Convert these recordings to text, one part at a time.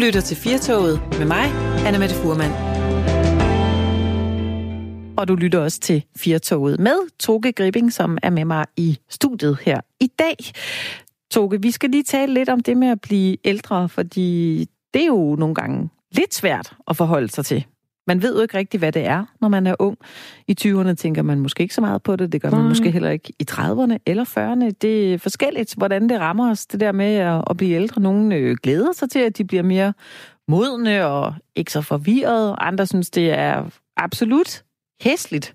lytter til Firtoget med mig, Anna Mette Furman. Og du lytter også til Firtoget med Toge Gripping, som er med mig i studiet her i dag. Toge, vi skal lige tale lidt om det med at blive ældre, fordi det er jo nogle gange lidt svært at forholde sig til. Man ved jo ikke rigtigt, hvad det er, når man er ung. I 20'erne tænker man måske ikke så meget på det. Det gør man måske heller ikke i 30'erne eller 40'erne. Det er forskelligt, hvordan det rammer os, det der med at, blive ældre. Nogle øh, glæder sig til, at de bliver mere modne og ikke så forvirrede. Andre synes, det er absolut hæsligt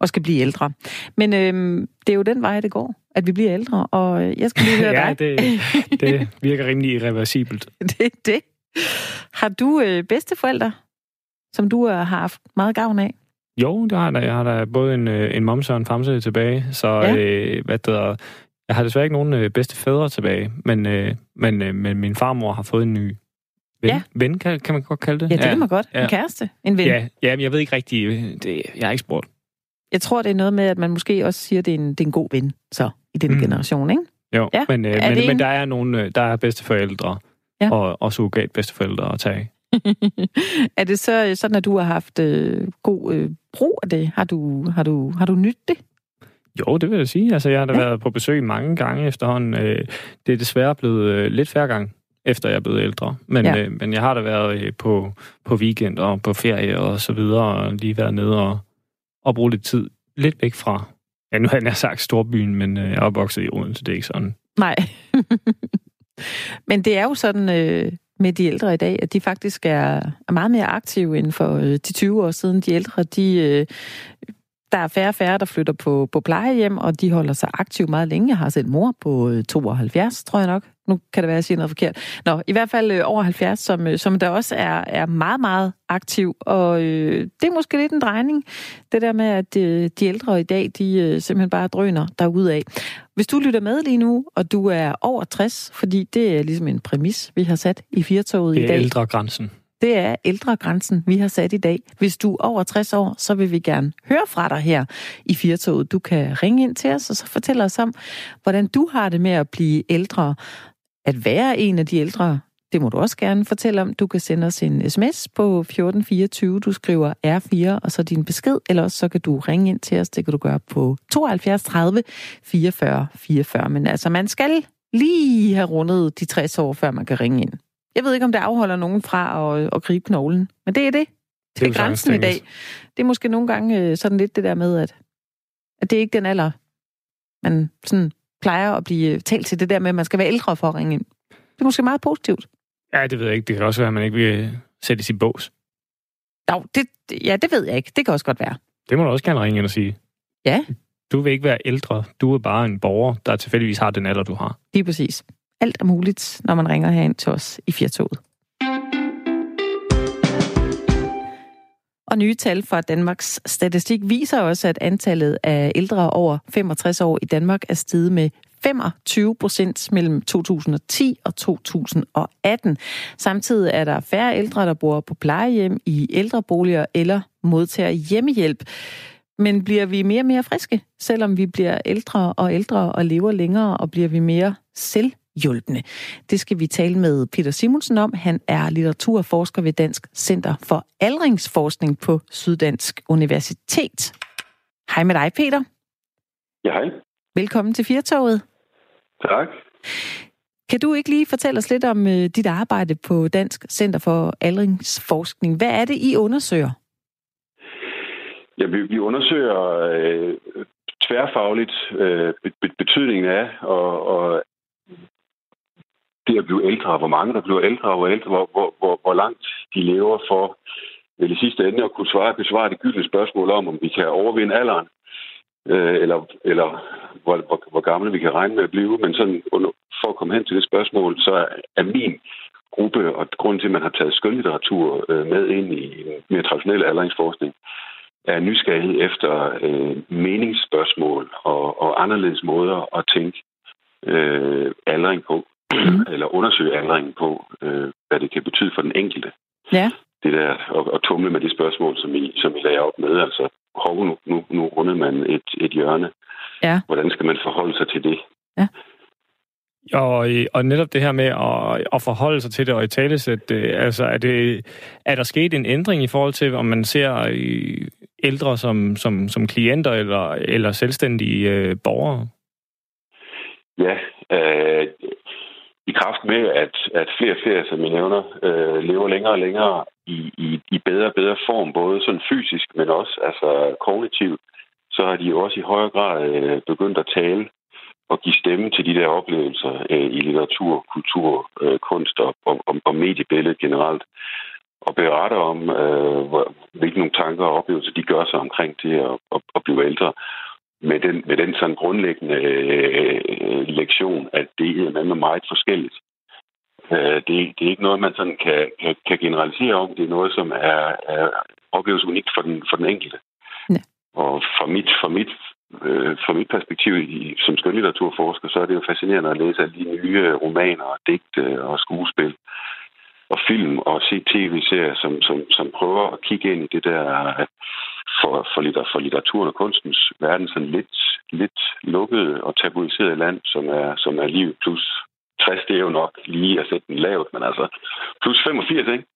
at skal blive ældre. Men øhm, det er jo den vej, det går, at vi bliver ældre. Og jeg skal lige høre ja, dig. det, det virker rimelig irreversibelt. det det. Har du øh, bedsteforældre? Som du har haft meget gavn af? Jo, det har jeg Jeg har da både en, øh, en momse og en famse tilbage, så ja. øh, hvad der, jeg har desværre ikke nogen øh, bedste fædre tilbage, men, øh, men, øh, men min farmor har fået en ny ven. Ja. Ven, kan, kan man godt kalde det? Ja, det ja. kan man godt. En ja. kæreste. En ven. Ja, ja men jeg ved ikke rigtig, øh, det, jeg har ikke spurgt. Jeg tror, det er noget med, at man måske også siger, at det er en, det er en god ven, så, i den mm. generation, ikke? Jo, ja. men, øh, men, en... men der er nogle, der er bedsteforældre, ja. og, og surrogat bedsteforældre at tage er det så sådan, at du har haft øh, god øh, brug af det? Har du, har, du, har du nyt det? Jo, det vil jeg sige. Altså, jeg har da ja. været på besøg mange gange efterhånden. Øh, det er desværre blevet øh, lidt færre gange, efter jeg er blevet ældre. Men, ja. øh, men jeg har da været øh, på, på weekend og på ferie og så videre, og lige været nede og, og bruge lidt tid lidt væk fra, ja, nu har jeg sagt storbyen, men øh, jeg er opvokset i Odense, det er ikke sådan. Nej. men det er jo sådan, øh, med de ældre i dag, at de faktisk er, er meget mere aktive end for øh, de 20 år siden. De ældre, de, øh, der er færre og færre, der flytter på, på plejehjem, og de holder sig aktive meget længe. Jeg har selv mor på 72, øh, tror jeg nok. Nu kan det være, at jeg siger noget forkert. Nå, i hvert fald over 70, som, som der også er, er meget, meget aktiv. Og øh, det er måske lidt en drejning, det der med, at de, de ældre i dag, de øh, simpelthen bare drøner af. Hvis du lytter med lige nu, og du er over 60, fordi det er ligesom en præmis, vi har sat i firtoget i dag. Det er ældregrænsen. Det er ældregrænsen, vi har sat i dag. Hvis du er over 60 år, så vil vi gerne høre fra dig her i Firtoget. Du kan ringe ind til os, og så fortælle os om, hvordan du har det med at blive ældre. At være en af de ældre, det må du også gerne fortælle om. Du kan sende os en sms på 1424. Du skriver R4 og så din besked, eller også så kan du ringe ind til os. Det kan du gøre på 72 30 44 44. Men altså, man skal lige have rundet de 60 år, før man kan ringe ind. Jeg ved ikke, om det afholder nogen fra at, at gribe knoglen, men det er det. Det er, det er grænsen i dag. Det er måske nogle gange øh, sådan lidt det der med, at, at det er ikke den alder, man sådan plejer at blive talt til det der med, at man skal være ældre for at ringe ind. Det er måske meget positivt. Ja, det ved jeg ikke. Det kan også være, at man ikke vil sætte sin bås. Jo, det, ja, det ved jeg ikke. Det kan også godt være. Det må du også gerne ringe ind og sige. Ja. Du vil ikke være ældre. Du er bare en borger, der tilfældigvis har den alder, du har. Lige præcis. Alt er muligt, når man ringer herind til os i Fjertoget. Og nye tal fra Danmarks Statistik viser også, at antallet af ældre over 65 år i Danmark er steget med 25 procent mellem 2010 og 2018. Samtidig er der færre ældre, der bor på plejehjem, i ældreboliger eller modtager hjemmehjælp. Men bliver vi mere og mere friske, selvom vi bliver ældre og ældre og lever længere, og bliver vi mere selv hjulpende. Det skal vi tale med Peter Simonsen om. Han er litteraturforsker ved Dansk Center for Aldringsforskning på Syddansk Universitet. Hej med dig, Peter. Ja, hej. Velkommen til Firtoget. Tak. Kan du ikke lige fortælle os lidt om uh, dit arbejde på Dansk Center for Aldringsforskning? Hvad er det, I undersøger? Ja, vi, vi undersøger øh, tværfagligt øh, betydningen af og, og det at blive ældre, hvor mange der bliver ældre, hvor, ældre, hvor, hvor, hvor, hvor langt de lever for vel i sidste ende at kunne svare, besvare det gyldne spørgsmål om, om vi kan overvinde alderen, øh, eller, eller hvor, hvor, hvor gamle vi kan regne med at blive. Men sådan, for at komme hen til det spørgsmål, så er min gruppe, og grund til, at man har taget skønlitteratur øh, med ind i mere traditionel aldringsforskning, er nysgerrighed efter øh, meningsspørgsmål og, og anderledes måder at tænke øh, aldring på mm. eller undersøge aldringen på, øh, hvad det kan betyde for den enkelte. Ja. Det der at, at tumle med de spørgsmål, som I, som I lagde op med, altså hov, nu, nu, nu runder man et, et hjørne. Ja. Hvordan skal man forholde sig til det? Ja. Og, og netop det her med at, at forholde sig til det og i talesæt, altså er, det, er der sket en ændring i forhold til, om man ser ældre som, som, som klienter eller, eller selvstændige øh, borgere? Ja, øh, i kraft med, at, at flere og flere, som jeg nævner, øh, lever længere og længere i, i, i bedre og bedre form, både sådan fysisk, men også altså kognitivt, så har de jo også i højere grad øh, begyndt at tale og give stemme til de der oplevelser øh, i litteratur, kultur, øh, kunst og, og, og mediebilledet generelt. Og berette om, øh, hvilke nogle tanker og oplevelser de gør sig omkring det at, at, at blive ældre. Med den, med den sådan grundlæggende øh, lektion, at det er med meget forskelligt. Øh, det, det er ikke noget, man sådan kan, kan, kan generalisere om. Det er noget, som er, er opleves unikt for den, for den enkelte. Ja. Og fra mit, fra mit øh, fra mit perspektiv i, som skønlitteraturforsker, så er det jo fascinerende at læse alle de nye romaner og digte og skuespil og film og se tv-serier, som, som, som prøver at kigge ind i det der for, for, litter, for litteraturen og kunstens verden sådan lidt, lidt lukket og tabuiseret land, som er, som er liv plus 60, det er jo nok lige at sætte den lavt, men altså plus 85, ikke?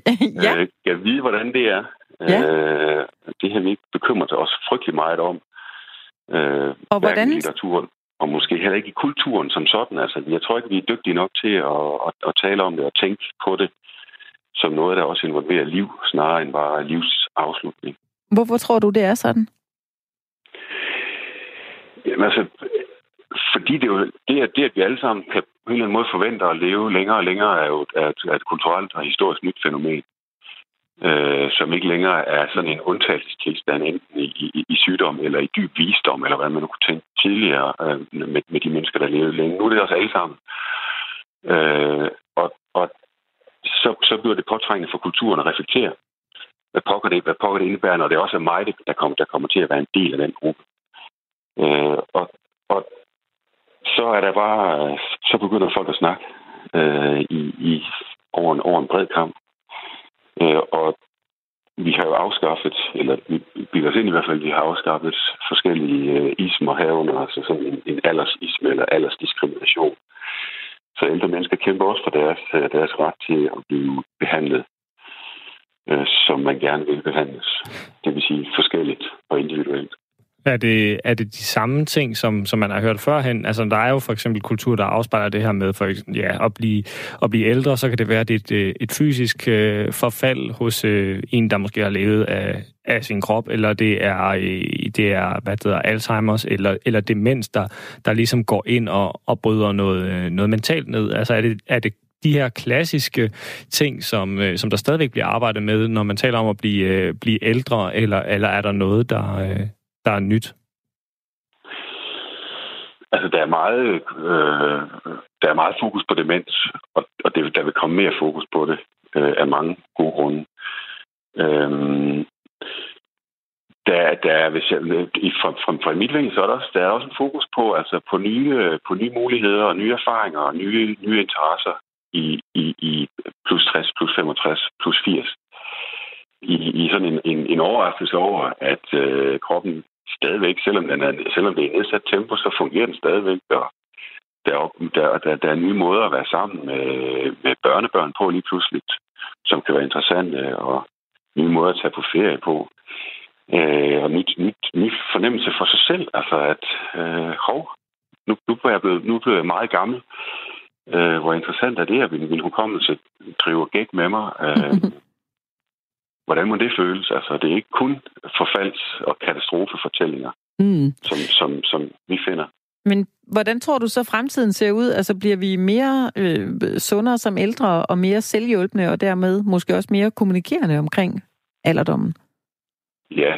ja. Øh, jeg vide, hvordan det er. Ja. Øh, det har vi ikke bekymret os frygtelig meget om. Øh, og hvordan? Litteraturen, og måske heller ikke i kulturen som sådan. Altså, jeg tror ikke, vi er dygtige nok til at, at, at tale om det og tænke på det som noget, der også involverer liv, snarere end bare livsafslutning. Hvorfor tror du, det er sådan? Jamen altså, fordi det, er jo, det, at, det, at vi alle sammen kan på en eller anden måde forvente at leve længere og længere, er jo er et, er et kulturelt og historisk nyt fænomen øh, som ikke længere er sådan en undtagelsestilstand, enten i, i, i sygdom eller i dyb visdom, eller hvad man nu kunne tænke tidligere øh, med, med de mennesker, der levede længe. Nu er det os alle sammen. Øh, og og så, så bliver det påtrængende for kulturen at reflektere. Hvad pokker det, hvad pokker det indebærer, når det også er mig, der kommer, der kommer til at være en del af den gruppe. Øh, og, og så er der bare, så begynder folk at snakke øh, i, i, over, en, over en bred kamp. Øh, og vi har jo afskaffet, eller vi bilder os ind i hvert fald, vi har afskaffet forskellige øh, ismer herunder, altså sådan en, en aldersisme eller aldersdiskrimination. Så ældre mennesker kæmper også for deres, øh, deres ret til at blive behandlet, øh, som man gerne vil behandles. Det vil sige forskelligt og individuelt. Er det, er det de samme ting, som, som man har hørt førhen? Altså, der er jo for eksempel kultur, der afspejler det her med for, eksempel, ja, at, blive, at blive ældre, så kan det være, at det er et, øh, et fysisk øh, forfald hos øh, en, der måske har levet af, af sin krop, eller det er, øh, det er hvad det hedder, Alzheimer's, eller, eller demens, der, der ligesom går ind og, og bryder noget, øh, noget mentalt ned. Altså, er det, er det de her klassiske ting, som, øh, som der stadigvæk bliver arbejdet med, når man taler om at blive, øh, blive ældre, eller, eller er der noget, der, øh, der er nyt? Altså, der er meget, øh, der er meget fokus på demens, og, og det, der vil komme mere fokus på det øh, af mange gode grunde. Øhm, der, der hvis jeg, i, fra, fra, fra mit vinkel, så er der også, der er også en fokus på, altså på nye, på nye muligheder og nye erfaringer og nye, nye interesser i, i, i plus 60, plus 65, plus 80. I, i sådan en, en, en overraskelse over, at øh, kroppen stadigvæk, selvom, den er, selvom det er nedsat tempo, så fungerer den stadigvæk, og der, der, der, der er nye måder at være sammen med, med børnebørn på lige pludselig, som kan være interessante, og nye måder at tage på ferie på. Øh, og nyt, nyt, ny fornemmelse for sig selv, altså at, øh, hov, nu, nu, er jeg blevet, nu er jeg meget gammel. Øh, hvor interessant er det, at min, min hukommelse driver gæk med mig. Øh, hvordan må det føles? Altså, det er ikke kun forfalds- og katastrofefortællinger, mm. som, som, som vi finder. Men hvordan tror du så fremtiden ser ud? Altså bliver vi mere øh, sundere som ældre og mere selvhjulpende og dermed måske også mere kommunikerende omkring alderdommen? Ja,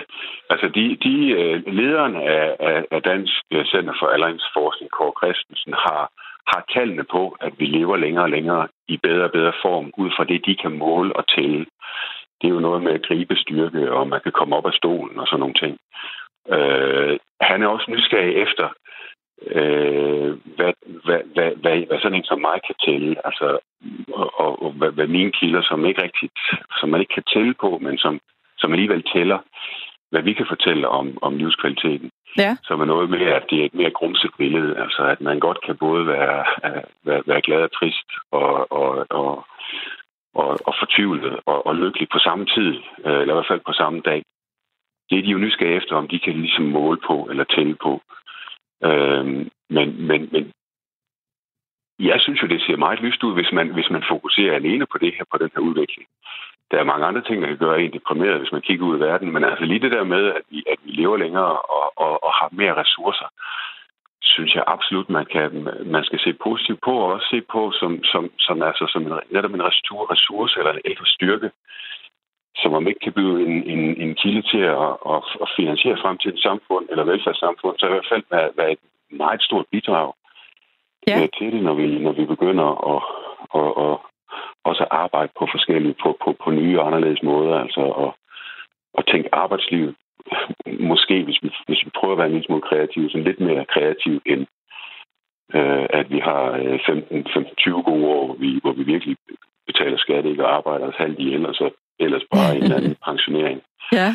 altså de, de uh, lederne af, af, af Dansk Center for Aldringsforskning, Kåre Christensen, har, har tallene på, at vi lever længere og længere i bedre og bedre form, ud fra det, de kan måle og tælle det er jo noget med at gribe styrke, og man kan komme op af stolen og sådan nogle ting. Øh, han er også nysgerrig efter, øh, hvad, hvad, hvad, hvad, hvad sådan en som mig kan tælle, altså, og, og, og hvad, hvad mine kilder, som ikke rigtigt, som man ikke kan tælle på, men som, som alligevel tæller, hvad vi kan fortælle om, om livskvaliteten. Ja. Som er noget med, at det er et mere grumset billede. Altså, at man godt kan både være, være, være glad og trist og, og, og, og, og fortvivlet og, og lykkelig på samme tid, øh, eller i hvert fald på samme dag. Det er de jo nysgerrige efter, om de kan ligesom måle på eller tælle på. Øh, men, men, men jeg synes jo, det ser meget lyst ud, hvis man, hvis man fokuserer alene på det her, på den her udvikling. Der er mange andre ting, der kan gøre en deprimeret, hvis man kigger ud i verden. Men altså lige det der med, at vi, at vi lever længere og, og, og har mere ressourcer, synes jeg absolut, man, kan, man skal se positivt på, og også se på som, som, som, altså, som en, netop en ressource eller en ældre styrke, som om ikke kan blive en, en, en kilde til at, at, at finansiere fremtidens samfund eller velfærdssamfund, så i hvert fald være, være et meget stort bidrag ja. Øh, til det, når vi, når vi begynder at, at, at, også arbejde på forskellige, på, på, på nye og anderledes måder, altså at, at tænke arbejdslivet måske, hvis vi, hvis vi prøver at være en lille smule kreative, så lidt mere kreativ end øh, at vi har 15-20 øh, gode år, hvor vi, hvor vi virkelig betaler skat, ikke og arbejder os halvt ihjel, og så ellers bare en eller anden pensionering. Ja.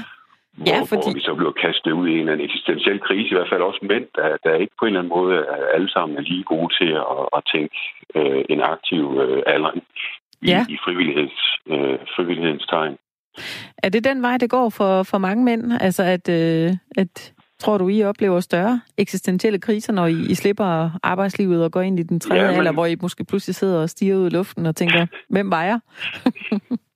Hvor, ja, fordi... hvor vi så bliver kastet ud i en eller anden eksistentiel krise, i hvert fald også mænd, der, der ikke på en eller anden måde alle sammen er lige gode til at, at tænke øh, en aktiv øh, alder i, ja. i frivilligheds, øh, frivillighedens tegn. Er det den vej, det går for, for mange mænd? Altså, at, øh, at tror du, I oplever større eksistentielle kriser, når I, I slipper arbejdslivet og går ind i den tredje ja, men... alder, hvor I måske pludselig sidder og stiger ud i luften og tænker, hvem var jeg?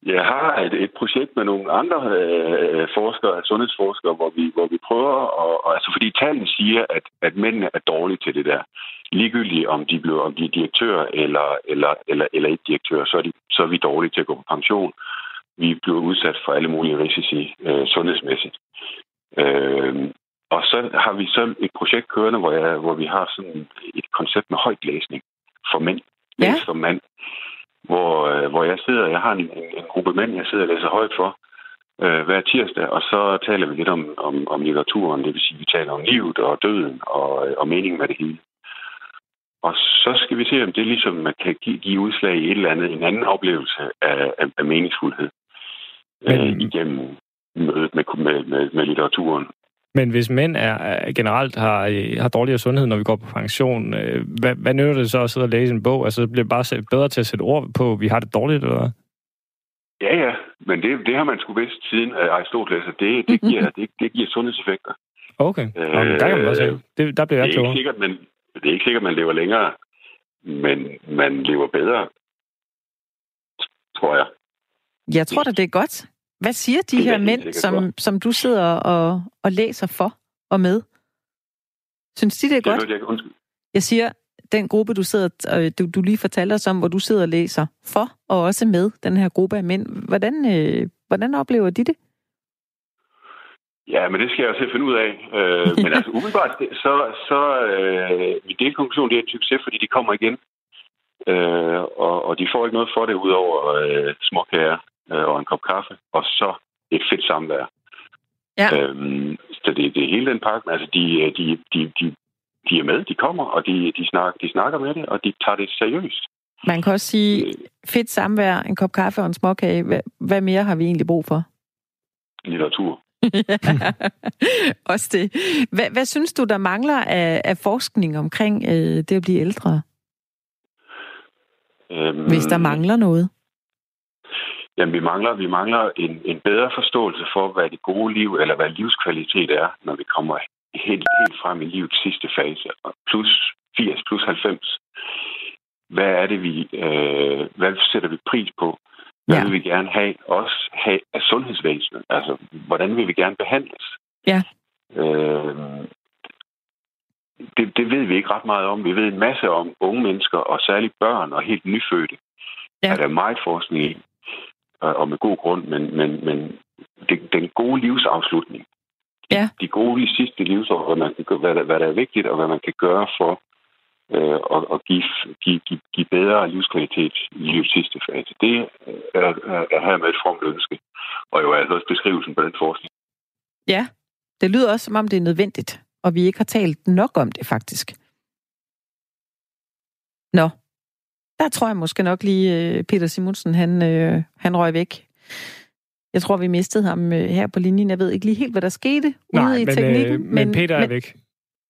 Jeg har et, et projekt med nogle andre øh, forskere, sundhedsforskere, hvor vi, hvor vi prøver, at, og, altså fordi tallene siger, at, at mændene er dårlige til det der. Ligegyldigt om de, bliver, om de er direktører eller, eller, eller, eller ikke direktører, så er, de, så er vi dårlige til at gå på pension vi bliver udsat for alle mulige risici øh, sundhedsmæssigt. Øh, og så har vi så et projekt kørende, hvor, jeg, hvor vi har sådan et koncept med højt læsning for mænd. Ja. for mand. Hvor, øh, hvor jeg sidder, jeg har en, en, en gruppe mænd, jeg sidder og læser højt for øh, hver tirsdag, og så taler vi lidt om, om, om litteraturen, det vil sige, vi taler om livet og døden og, og meningen med det hele. Og så skal vi se, om det ligesom man kan give, give udslag i et eller andet, en anden oplevelse af, af, af meningsfuldhed men, øh, igennem mødet med, med, med, med litteraturen. Men hvis mænd er, generelt har, øh, har dårligere sundhed, når vi går på pension, øh, hvad, hvad nytter det så at sidde og læse en bog? Altså, det bliver bare bedre til at sætte ord på, at vi har det dårligt, eller Ja, ja, men det, det har man sgu vidst siden af Aristoteles, at det, det, giver, det, det giver sundhedseffekter. Okay, øh, Nå, der kan man også det, Der bliver jeg det er, ikke sikkert, men, det er ikke sikkert, at man lever længere, men man lever bedre, tror jeg. Jeg tror da, det er godt. Hvad siger de her mænd, som, som du sidder og, og læser for og med? Synes de, det er godt? Det jeg, jeg siger, den gruppe, du sidder, øh, du, du lige fortalte os om, hvor du sidder og læser for, og også med den her gruppe af mænd. Hvordan, øh, hvordan oplever de det? Ja, men det skal jeg jo selv finde ud af. Øh, men altså umiddelbart, så, så øh, min delkonklusion det er en succes, fordi de kommer igen. Øh, og, og de får ikke noget for det, udover øh, småkager øh, og en kop kaffe, og så et fedt samvær. Ja. Øhm, så det, det er hele den pakke. Altså, de, de, de, de, de er med, de kommer, og de, de, snakker, de snakker med det, og de tager det seriøst. Man kan også sige, øh. fedt samvær, en kop kaffe og en småkage. Hvad, hvad mere har vi egentlig brug for? Litteratur. også det. Hvad, hvad synes du, der mangler af, af forskning omkring øh, det at blive ældre? Øhm, Hvis der mangler noget? Jamen, vi mangler, vi mangler en, en bedre forståelse for, hvad det gode liv, eller hvad livskvalitet er, når vi kommer helt, helt frem i livets sidste fase, plus 80, plus 90. Hvad er det, vi, øh, hvad sætter vi pris på? Hvad ja. vil vi gerne have, også have af sundhedsvæsenet? Altså, hvordan vil vi gerne behandles? Ja. Øh, det, det ved vi ikke ret meget om. Vi ved en masse om unge mennesker, og særligt børn og helt nyfødte. Ja. Er der meget forskning i og med god grund, men, men, men det, den gode livsafslutning, ja. de gode sidste livsår, hvad, man kan, hvad, der, hvad der er vigtigt, og hvad man kan gøre for øh, at, at give, give, give, give bedre livskvalitet i livets sidste fase. Det er, er, er her med et fromt ønske, og jo altså også beskrivelsen på den forskning. Ja, det lyder også, som om det er nødvendigt, og vi ikke har talt nok om det faktisk. Nå, der tror jeg måske nok lige, øh, Peter Simonsen, han, øh, han røg væk. Jeg tror, vi mistede ham øh, her på linjen. Jeg ved ikke lige helt, hvad der skete Nej, ude i men, teknikken. Øh, men, men Peter er men, væk.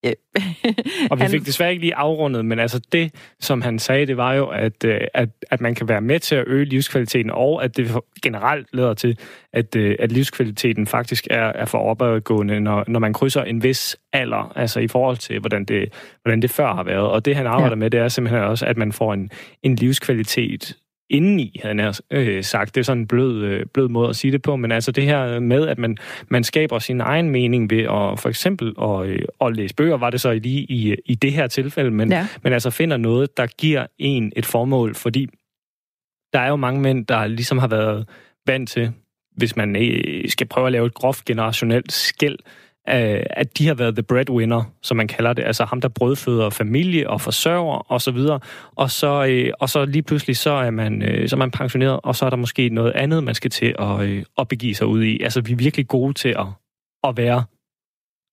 og vi fik desværre ikke lige afrundet, men altså det, som han sagde, det var jo, at, øh, at, at man kan være med til at øge livskvaliteten, og at det generelt leder til, at, øh, at livskvaliteten faktisk er, er for opadgående, når, når man krydser en vis alder, altså i forhold til, hvordan det, hvordan det før har været. Og det, han arbejder ja. med, det er simpelthen også, at man får en, en livskvalitet, indeni, havde han øh, sagt. Det er sådan en blød, øh, blød måde at sige det på, men altså det her med, at man, man skaber sin egen mening ved at for eksempel at, øh, at læse bøger, var det så lige i, i det her tilfælde, men, ja. men altså finder noget, der giver en et formål, fordi der er jo mange mænd, der ligesom har været vant til, hvis man øh, skal prøve at lave et groft generationelt skæld, øh, at de har været the breadwinner, som man kalder det, altså ham, der brødføder familie og forsørger og så videre, og så, øh, og så lige pludselig så er, man, øh, så er man pensioneret, og så er der måske noget andet, man skal til at, øh, at begive sig ud i. Altså, vi er virkelig gode til at, at være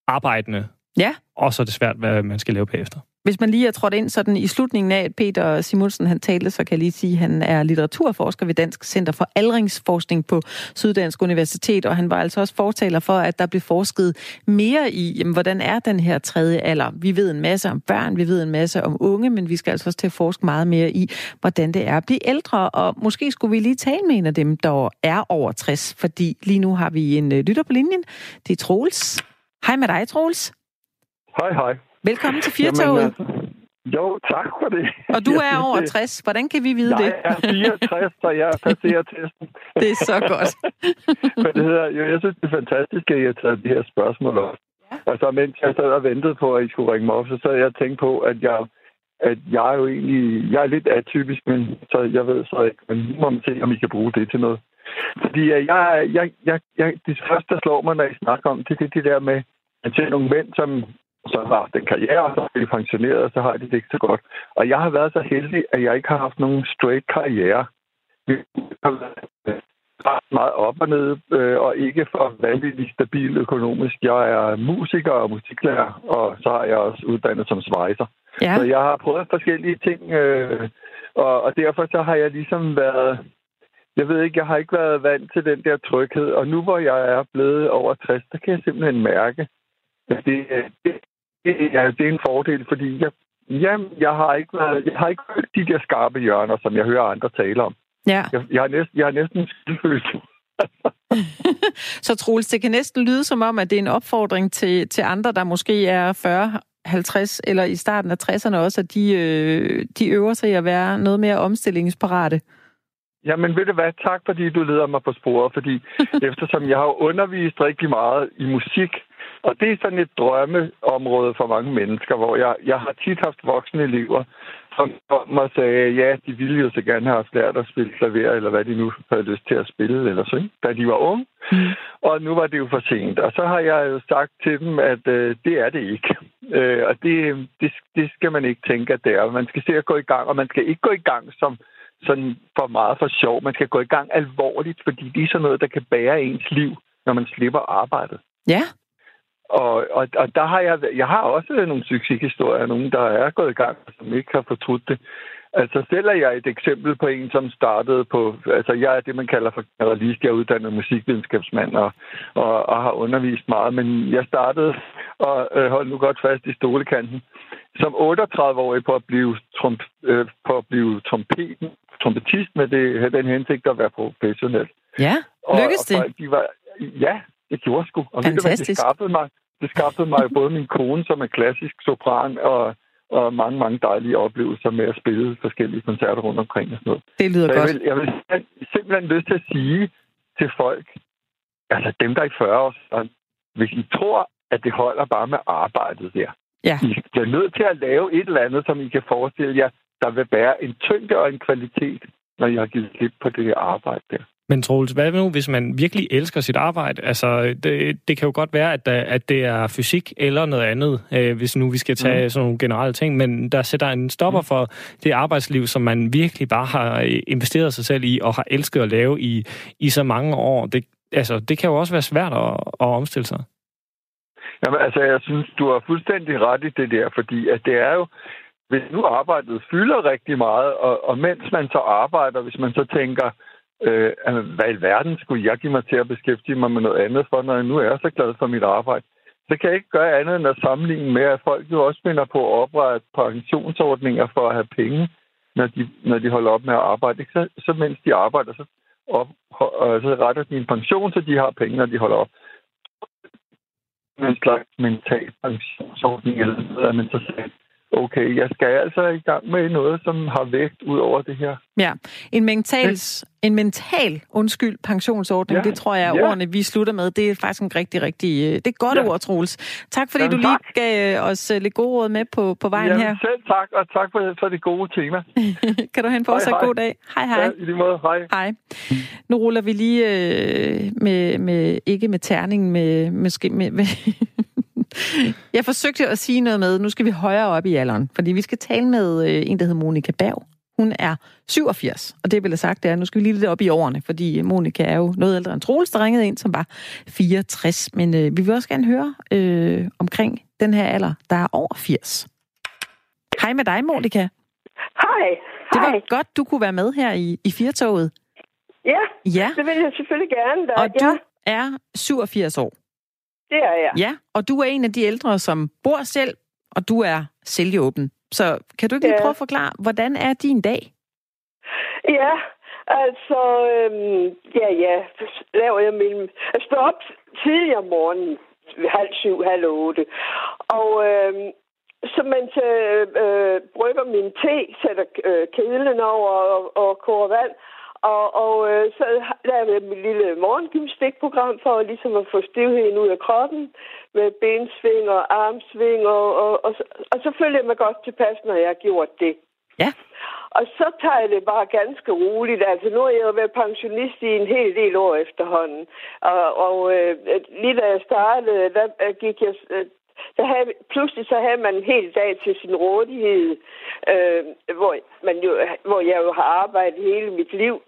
arbejdende, ja. og så er det svært, hvad man skal lave bagefter. Hvis man lige er trådt ind sådan i slutningen af, at Peter Simonsen han talte, så kan jeg lige sige, at han er litteraturforsker ved Dansk Center for Aldringsforskning på Syddansk Universitet, og han var altså også fortaler for, at der blev forsket mere i, jamen, hvordan er den her tredje alder. Vi ved en masse om børn, vi ved en masse om unge, men vi skal altså også til at forske meget mere i, hvordan det er at blive ældre, og måske skulle vi lige tale med en af dem, der er over 60, fordi lige nu har vi en øh, lytter på linjen. Det er Troels. Hej med dig, Troels. Hej, hej. Velkommen til Firtoget. Altså, jo, tak for det. Og du er over 60. Hvordan kan vi vide jeg det? Jeg er 64, så jeg passerer testen. det er så godt. Men det hedder, jo, jeg synes, det er fantastisk, at I har taget de her spørgsmål op. Ja. Altså, mens jeg sad og ventede på, at I skulle ringe mig op, så sad jeg og tænkte på, at jeg, at jeg er jo egentlig... Jeg er lidt atypisk, men så jeg ved så ikke. Men nu må man se, om I kan bruge det til noget. Fordi jeg, jeg, jeg, jeg, det første, der slår mig, når I snakker om det, det er det der med, at se nogle mænd, som så har den karriere, og så er de pensioneret, og så har de det ikke så godt. Og jeg har været så heldig, at jeg ikke har haft nogen straight karriere. Vi har været meget op og ned, øh, og ikke for vanvittigt stabil økonomisk. Jeg er musiker og musiklærer, og så har jeg også uddannet som svejser. Ja. Så jeg har prøvet forskellige ting, øh, og, og derfor så har jeg ligesom været... Jeg ved ikke, jeg har ikke været vant til den der tryghed, og nu hvor jeg er blevet over 60, der kan jeg simpelthen mærke, at det, det, Ja, det er en fordel, fordi jeg, jamen, jeg har ikke været, jeg har ikke hørt de der skarpe hjørner, som jeg hører andre tale om. Ja. Jeg, jeg, har, næsten, jeg har næsten skyldfølelse. så Troels, det kan næsten lyde som om, at det er en opfordring til, til andre, der måske er 40, 50 eller i starten af 60'erne også, at de, øh, de øver sig i at være noget mere omstillingsparate. Jamen ved du hvad, tak fordi du leder mig på sporet, fordi eftersom jeg har undervist rigtig meget i musik, og det er sådan et drømmeområde for mange mennesker, hvor jeg, jeg har tit haft voksne elever, som kom og sagde, ja, de ville jo så gerne have haft lært at spille klaver, eller hvad de nu havde lyst til at spille, eller så, da de var unge. Mm. Og nu var det jo for sent. Og så har jeg jo sagt til dem, at øh, det er det ikke. Øh, og det, det, det skal man ikke tænke, at det er. Man skal se at gå i gang, og man skal ikke gå i gang som sådan for meget for sjov. Man skal gå i gang alvorligt, fordi det er sådan noget, der kan bære ens liv, når man slipper arbejdet. Ja. Og, og, og der har jeg, jeg har også nogle succeshistorier, nogen, der er gået i gang, som ikke har fortrudt det. Altså selv er jeg et eksempel på en, som startede på... Altså jeg er det, man kalder for generalist. Jeg er uddannet musikvidenskabsmand og, og, og har undervist meget. Men jeg startede, og øh, hold nu godt fast i stolekanten, som 38-årig på at blive, tromp, øh, på at blive trompeten, trompetist med det, den hensigt at være professionel. Ja, lykkedes det? Og de var, ja, det gjorde sgu. Og Fantastisk. det skaffede mig, det skaffede mig både min kone, som er klassisk sopran, og, og mange, mange dejlige oplevelser med at spille forskellige koncerter rundt omkring og sådan noget. Det lyder Så godt. Jeg vil, jeg vil simpelthen lyst til at sige til folk, altså dem, der er i 40 år, hvis I tror, at det holder bare med arbejdet der, ja. I er nødt til at lave et eller andet, som I kan forestille jer, der vil være en tyngde og en kvalitet, når I har givet slip på det arbejde der. Men Troels, hvad nu, hvis man virkelig elsker sit arbejde? Altså, det, det kan jo godt være, at, der, at det er fysik eller noget andet, øh, hvis nu vi skal tage mm. sådan nogle generelle ting, men der sætter en stopper mm. for det arbejdsliv, som man virkelig bare har øh, investeret sig selv i og har elsket at lave i, i så mange år. Det, altså, det kan jo også være svært at, at omstille sig. Jamen, altså, jeg synes, du har fuldstændig ret i det der, fordi at det er jo, hvis nu arbejdet fylder rigtig meget, og, og mens man så arbejder, hvis man så tænker, øh, altså, hvad i verden skulle jeg give mig til at beskæftige mig med noget andet for, når jeg nu er så glad for mit arbejde? Så kan jeg ikke gøre andet end at sammenligne med, at folk jo også finder på at oprette pensionsordninger for at have penge, når de, når de holder op med at arbejde. Så, så mens de arbejder, så, op, og, øh, så retter de en pension, så de har penge, når de holder op. En slags mental pensionsordning, eller noget, at man så sagde, okay, jeg skal altså i gang med noget, som har vægt ud over det her. Ja, en mental, en mental undskyld, pensionsordning, ja. det tror jeg er ja. ordene, vi slutter med. Det er faktisk en rigtig, rigtig, øh, det er godt ja. ord, Troels. Tak fordi Jamen, du lige tak. gav øh, os øh, lidt gode råd med på, på vejen Jamen, her. selv tak, og tak for, for det gode tema. kan du have en fortsat god dag. Hej, hej. Ja, i lige måde. Hej. Hej. Nu ruller vi lige øh, med, med, ikke med terningen, med, måske med, med jeg forsøgte at sige noget med, nu skal vi højere op i alderen, fordi vi skal tale med øh, en, der hedder Monika Berg. Hun er 87, og det vil jeg sagt, det er, nu skal vi lige lidt op i årene, fordi Monika er jo noget ældre end Troels, der ringede ind, som var 64. Men øh, vi vil også gerne høre øh, omkring den her alder, der er over 80. Hej med dig, Monika. Hej. Det var godt, du kunne være med her i, i Firtoget. Ja, ja, det vil jeg selvfølgelig gerne. Da. Og ja. du er 87 år. Det er jeg. Ja, og du er en af de ældre, som bor selv, og du er selvhjåben. Så kan du ikke lige ja. prøve at forklare, hvordan er din dag? Ja, altså, øhm, ja, ja, laver jeg min... Jeg står op tidligere om morgenen, halv syv, halv otte, og øhm, så mens jeg øh, brygger min te, sætter øh, kedlen over og, og koger vand, og, og øh, så lavede jeg mit lille morgengymnastikprogram for ligesom at få stivheden ud af kroppen med bensving og armsving, og, og, og, og så føler jeg mig godt tilpas, når jeg har gjort det. Ja. Og så tager jeg det bare ganske roligt. Altså, nu er jeg jo været pensionist i en hel del år efterhånden. Og, og øh, lige da jeg startede, der øh, gik jeg... Øh, der havde, pludselig så havde man en hel dag til sin rådighed, øh, hvor, man jo, hvor jeg jo har arbejdet hele mit liv.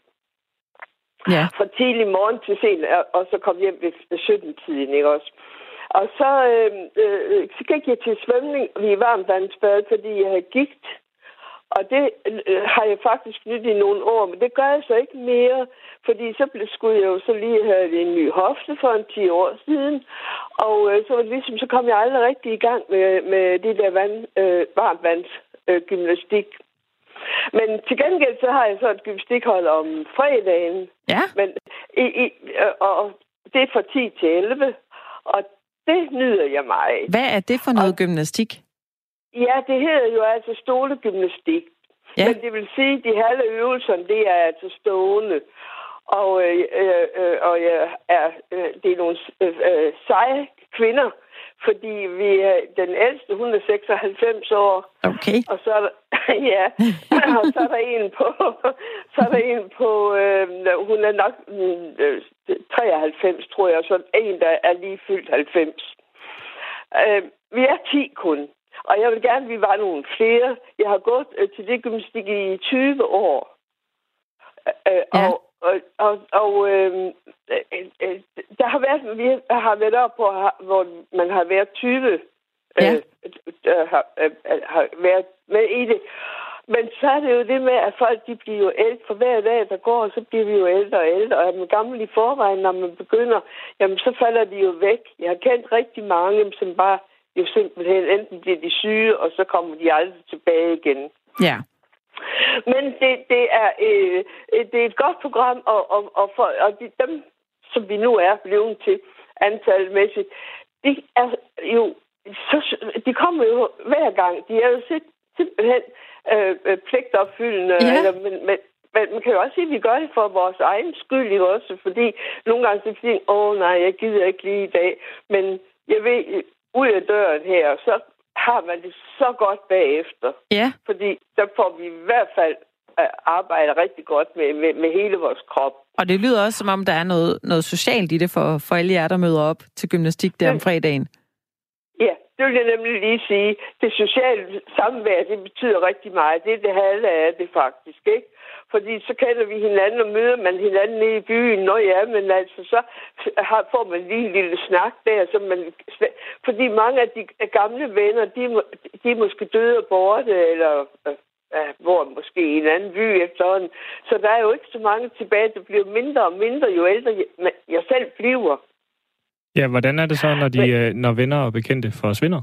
Ja. Fra tidlig morgen til sen, og så kom hjem ved 17-tiden, ikke også? Og så, øh, øh, så gik jeg til svømning i varmvandsbad, fordi jeg havde gigt. Og det øh, har jeg faktisk nyt i nogle år, men det gør jeg så ikke mere, fordi så blev, skulle jeg jo så lige have en ny hofte for en 10 år siden, og øh, så var det ligesom, så kom jeg aldrig rigtig i gang med, med det der vand, øh, varmvandsgymnastik. Øh, men til gengæld så har jeg så et gymnastikhold om fredagen. Ja. Men i, i, øh, og det er fra 10 til 11, og det nyder jeg meget. Hvad er det for noget og, gymnastik? Ja, det hedder jo altså stolegymnastik. Ja. Men det vil sige, at de halve øvelser, det er altså stående. Og, øh, øh, øh, og ja, er, øh, det er nogle øh, øh, seje kvinder, fordi vi er den ældste, hun er 96 år. Okay. Og så er der, ja, og så er der en på, så er der en på, øh, hun er nok øh, 93, tror jeg, så en, der er lige fyldt 90. Øh, vi er 10 kun. Og jeg vil gerne, at vi var nogle flere. Jeg har gået øh, til det gymnastik i 20 år. Øh, ja. Og, og, og, og øh, øh, øh, der har været, vi har været op på, hvor man har været 20, ja. øh, øh, har, øh, har været med i det. Men så er det jo det med, at folk de bliver jo ældre. For hver dag, der går, så bliver vi jo ældre og ældre. Og er man gammel i forvejen, når man begynder, jamen så falder de jo væk. Jeg har kendt rigtig mange, som bare jo simpelthen enten bliver de syge, og så kommer de aldrig tilbage igen. Ja. Men det, det, er, øh, det er et godt program, og, og, og, for, og de, dem, som vi nu er blevet til antalmæssigt, de er jo så, de kommer jo hver gang. De er jo simpelthen øh, øh, pligtopfyldende. Ja. Eller, men, men, men man kan jo også sige, at vi gør det for vores egen skyld ikke også, fordi nogle gange så siger åh nej, jeg gider ikke lige i dag, men jeg ved, ud af døren her, så har man det så godt bagefter. Ja. Fordi der får vi i hvert fald øh, arbejde rigtig godt med, med, med hele vores krop. Og det lyder også, som om der er noget, noget socialt i det for, for alle jer, der møder op til gymnastik der om fredagen. Det vil jeg nemlig lige sige. Det sociale samvær, det betyder rigtig meget. Det er det halve af det faktisk, ikke? Fordi så kender vi hinanden, og møder man hinanden nede i byen. Nå ja, men altså, så har, får man lige en lille snak der. Så man, fordi mange af de gamle venner, de, de er måske døde og borte, eller øh, ja, bor måske i en anden by efterhånden. Så der er jo ikke så mange tilbage. Det bliver mindre og mindre, jo ældre jeg selv bliver. Ja, hvordan er det så, når, de, men, øh, når venner og bekendte forsvinder?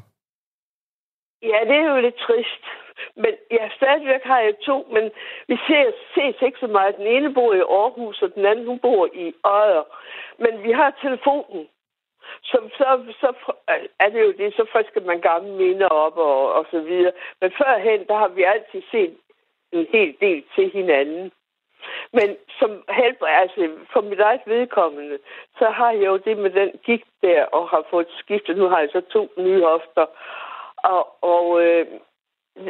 Ja, det er jo lidt trist. Men ja, stadigvæk har jeg to, men vi ser, ses ikke så meget. Den ene bor i Aarhus, og den anden hun bor i Odder. Men vi har telefonen. Så, så, så er det jo det, så frisker man gamle minder op og, og så videre. Men førhen, der har vi altid set en hel del til hinanden. Men som helper, altså for mit eget vedkommende, så har jeg jo det med den gik der, og har fået skiftet. Nu har jeg så to nye hofter. Og, og øh,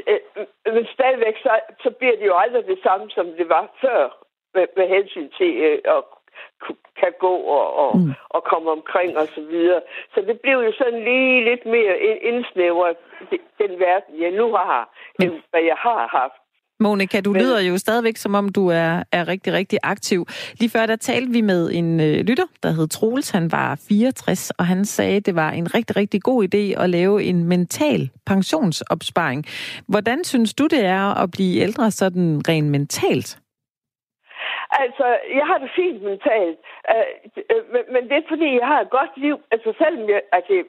øh, men stadigvæk, så, så bliver det jo aldrig det samme, som det var før, med, med hensyn til øh, at kan gå og, og, mm. og komme omkring og så videre. Så det blev jo sådan lige lidt mere indsnævret, den verden, jeg nu har, end hvad jeg har haft. Monika, du Men... lyder jo stadigvæk, som om du er, er rigtig, rigtig aktiv. Lige før, der talte vi med en øh, lytter, der hed Troels. Han var 64, og han sagde, at det var en rigtig, rigtig god idé at lave en mental pensionsopsparing. Hvordan synes du, det er at blive ældre sådan rent mentalt? Altså, jeg har det fint mentalt, øh, øh, men, men det er fordi, jeg har et godt liv. Altså, selvom jeg, altså,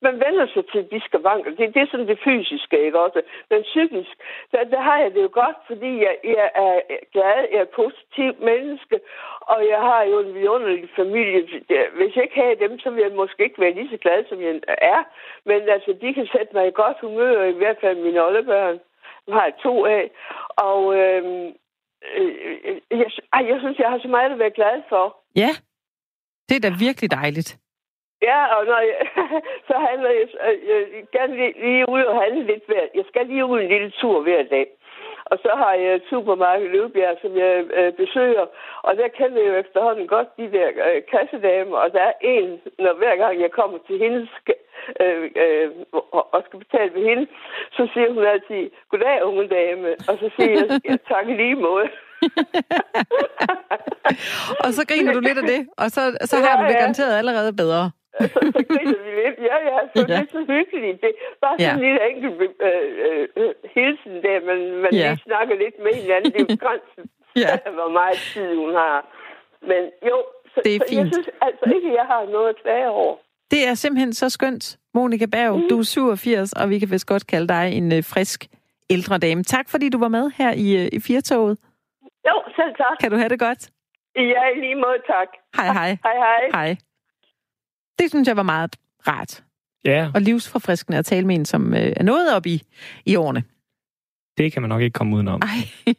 man vender sig til de skavanker. Det, det er sådan det fysiske, ikke også? Men psykisk, der, der har jeg det jo godt, fordi jeg, jeg er glad, jeg er et positivt menneske, og jeg har jo en vidunderlig familie. Hvis jeg ikke havde dem, så ville jeg måske ikke være lige så glad, som jeg er. Men altså, de kan sætte mig i godt humør, i hvert fald mine oldebørn. Jeg har to af. Og øhm, øh, øh, jeg, ej, jeg synes, jeg har så meget at være glad for. Ja, det er da virkelig dejligt. Ja, og når jeg, så handler jeg, jeg, jeg gerne lige, lige ud og handle lidt hver. Jeg skal lige ud en lille tur hver dag. Og så har jeg et supermarked Løbjerg, som jeg øh, besøger. Og der kender jeg jo efterhånden godt de der øh, kassedamer. Og der er en, når hver gang jeg kommer til hendes øh, øh, og skal betale ved hende, så siger hun altid, goddag unge dame. Og så siger jeg, tak lige måde. og så griner du lidt af det, og så, så har ja, du det garanteret allerede bedre. Så, så griner vi lidt. Ja, ja, så ja. det er så hyggeligt. Det er bare sådan ja. en lille enkelt øh, øh, hilsen der, men man ja. lige snakker lidt med hinanden. Det er jo grænsen, ja. hvor meget tid hun har. Men jo, så, det er så fint. jeg synes altså ikke, at jeg har noget at klage over. Det er simpelthen så skønt. Monika Berg, mm. du er 87, og vi kan vist godt kalde dig en øh, frisk ældre dame. Tak, fordi du var med her i, øh, i Firtoget. Jo, selv tak. Kan du have det godt? Ja, i lige måde, tak. Hej, hej. Hej, hej. Hej. Det synes jeg var meget rart. Ja. Og livsforfriskende at tale med en, som øh, er nået op i, i årene. Det kan man nok ikke komme udenom.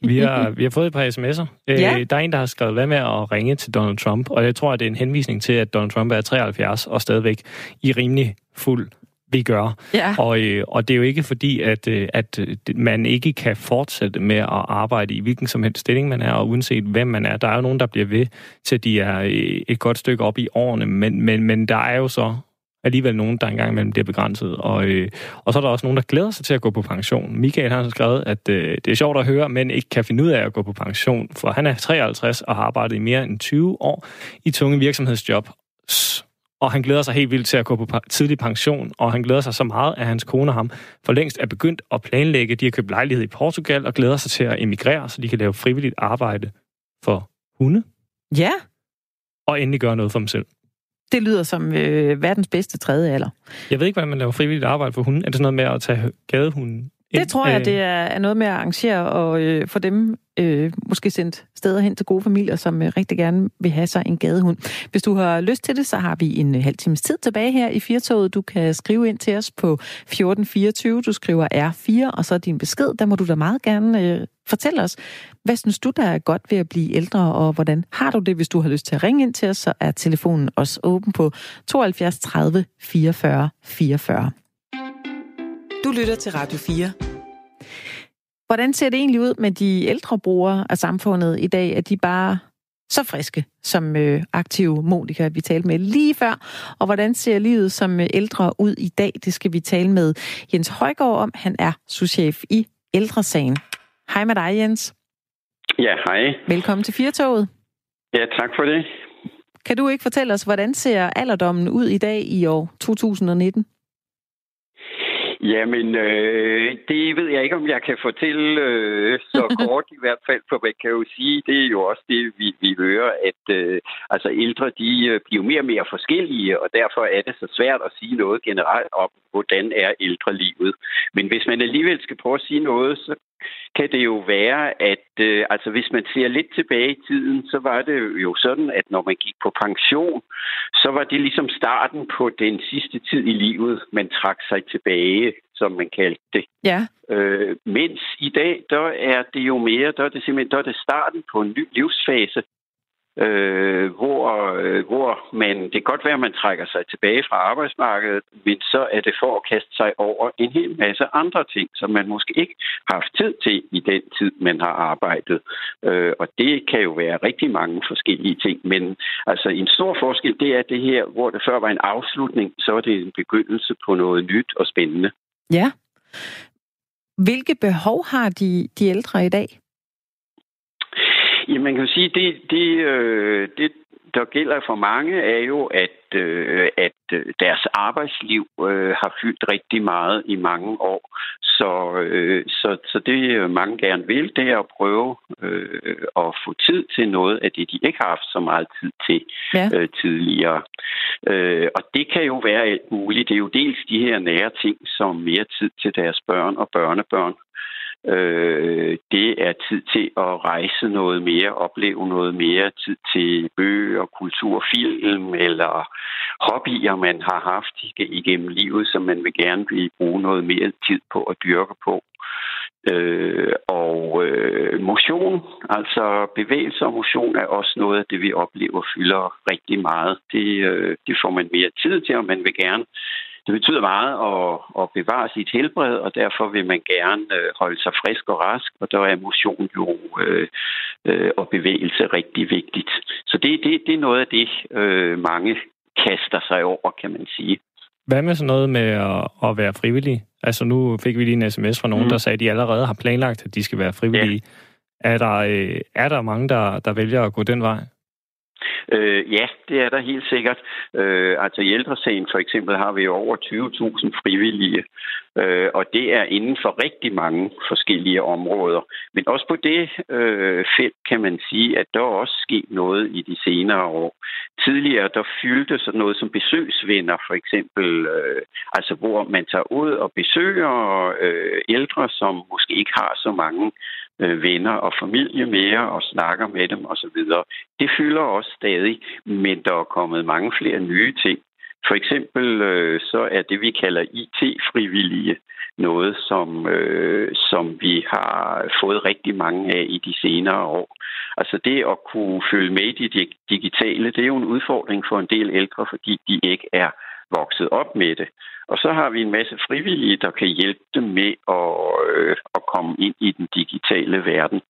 vi, har, vi har fået et par sms'er. Øh, ja. Der er en, der har skrevet, hvad med at ringe til Donald Trump? Og jeg tror, at det er en henvisning til, at Donald Trump er 73 og stadigvæk i rimelig fuld vi gør. Ja. Og, øh, og det er jo ikke fordi, at, øh, at man ikke kan fortsætte med at arbejde i hvilken som helst stilling man er, og uanset hvem man er. Der er jo nogen, der bliver ved til, de er et godt stykke op i årene, men, men, men der er jo så alligevel nogen, der engang imellem bliver begrænset. Og, øh, og så er der også nogen, der glæder sig til at gå på pension. Michael har skrevet, at øh, det er sjovt at høre, men ikke kan finde ud af at gå på pension, for han er 53 og har arbejdet i mere end 20 år i tunge virksomhedsjob. Og han glæder sig helt vildt til at gå på tidlig pension, og han glæder sig så meget, at hans kone og ham for længst er begyndt at planlægge. De har købt lejlighed i Portugal og glæder sig til at emigrere, så de kan lave frivilligt arbejde for hunde. Ja. Og endelig gøre noget for dem selv. Det lyder som øh, verdens bedste tredje alder. Jeg ved ikke, hvordan man laver frivilligt arbejde for hunden. Er det sådan noget med at tage gadehunden det tror jeg, det er noget med at arrangere og øh, få dem øh, måske sendt steder hen til gode familier, som øh, rigtig gerne vil have sig en gadehund. Hvis du har lyst til det, så har vi en øh, halv times tid tilbage her i Firtoget. Du kan skrive ind til os på 1424. Du skriver R4, og så din besked. Der må du da meget gerne øh, fortælle os, hvad synes du, der er godt ved at blive ældre, og hvordan har du det? Hvis du har lyst til at ringe ind til os, så er telefonen også åben på 72 30 44 44. Du lytter til Radio 4. Hvordan ser det egentlig ud med de ældre brugere af samfundet i dag? Er de bare så friske som øh, aktive Monika, vi talte med lige før? Og hvordan ser livet som øh, ældre ud i dag? Det skal vi tale med Jens Højgaard om. Han er souschef i Ældresagen. Hej med dig, Jens. Ja, hej. Velkommen til Firtoget. Ja, tak for det. Kan du ikke fortælle os, hvordan ser alderdommen ud i dag i år 2019? Jamen, øh, det ved jeg ikke, om jeg kan fortælle øh, så kort i hvert fald, for man kan jo sige, det er jo også det, vi, vi hører, at øh, altså ældre, de øh, bliver mere og mere forskellige, og derfor er det så svært at sige noget generelt om, hvordan er ældrelivet. Men hvis man alligevel skal prøve at sige noget, så kan det jo være, at øh, altså hvis man ser lidt tilbage i tiden, så var det jo sådan, at når man gik på pension, så var det ligesom starten på den sidste tid i livet, man trak sig tilbage, som man kaldte det. Ja. Øh, mens i dag, der er det jo mere, der er det simpelthen der er det starten på en ny livsfase, øh, hvor, øh, hvor man, det kan godt være, at man trækker sig tilbage fra arbejdsmarkedet, men så er det for at kaste sig over en hel masse andre ting, som man måske ikke har haft tid til i den tid, man har arbejdet. Øh, og det kan jo være rigtig mange forskellige ting, men altså en stor forskel, det er det her, hvor det før var en afslutning, så er det en begyndelse på noget nyt og spændende. Ja. Hvilke behov har de, de ældre i dag? Ja, man kan jo sige, det, det, øh, det, der gælder for mange, er jo, at, øh, at øh, deres arbejdsliv øh, har fyldt rigtig meget i mange år. Så, øh, så, så det mange gerne vil, det er at prøve øh, at få tid til noget af det, de ikke har haft så meget tid til ja. øh, tidligere. Øh, og det kan jo være alt muligt. Det er jo dels de her nære ting, som mere tid til deres børn og børnebørn. Øh, det er tid til at rejse noget mere, opleve noget mere, tid til bøger, kultur, film eller hobbyer, man har haft igennem livet, som man vil gerne vil bruge noget mere tid på at dyrke på. Øh, og øh, motion, altså bevægelse og motion, er også noget af det, vi oplever fylder rigtig meget. Det, øh, det får man mere tid til, og man vil gerne det betyder meget at, at bevare sit helbred, og derfor vil man gerne øh, holde sig frisk og rask, og der er motion jo øh, øh, og bevægelse rigtig vigtigt. Så det, det, det er noget af det, øh, mange kaster sig over, kan man sige. Hvad med sådan noget med at, at være frivillig? Altså nu fik vi lige en sms fra nogen, mm. der sagde, at de allerede har planlagt, at de skal være frivillige. Ja. Er, der, øh, er der mange, der, der vælger at gå den vej? Øh, ja, det er der helt sikkert. Øh, altså i ældresagen for eksempel har vi jo over 20.000 frivillige, øh, og det er inden for rigtig mange forskellige områder. Men også på det øh, felt kan man sige, at der er også sket noget i de senere år. Tidligere der fyldte sådan noget som besøgsvenner for eksempel, øh, altså hvor man tager ud og besøger øh, ældre, som måske ikke har så mange øh, venner og familie mere og snakker med dem osv. Det fylder også stadig, men der er kommet mange flere nye ting. For eksempel øh, så er det, vi kalder IT-frivillige, noget, som, øh, som vi har fået rigtig mange af i de senere år. Altså det at kunne følge med i det digitale, det er jo en udfordring for en del ældre, fordi de ikke er vokset op med det. Og så har vi en masse frivillige, der kan hjælpe dem med at, øh, at komme ind i den digitale verden.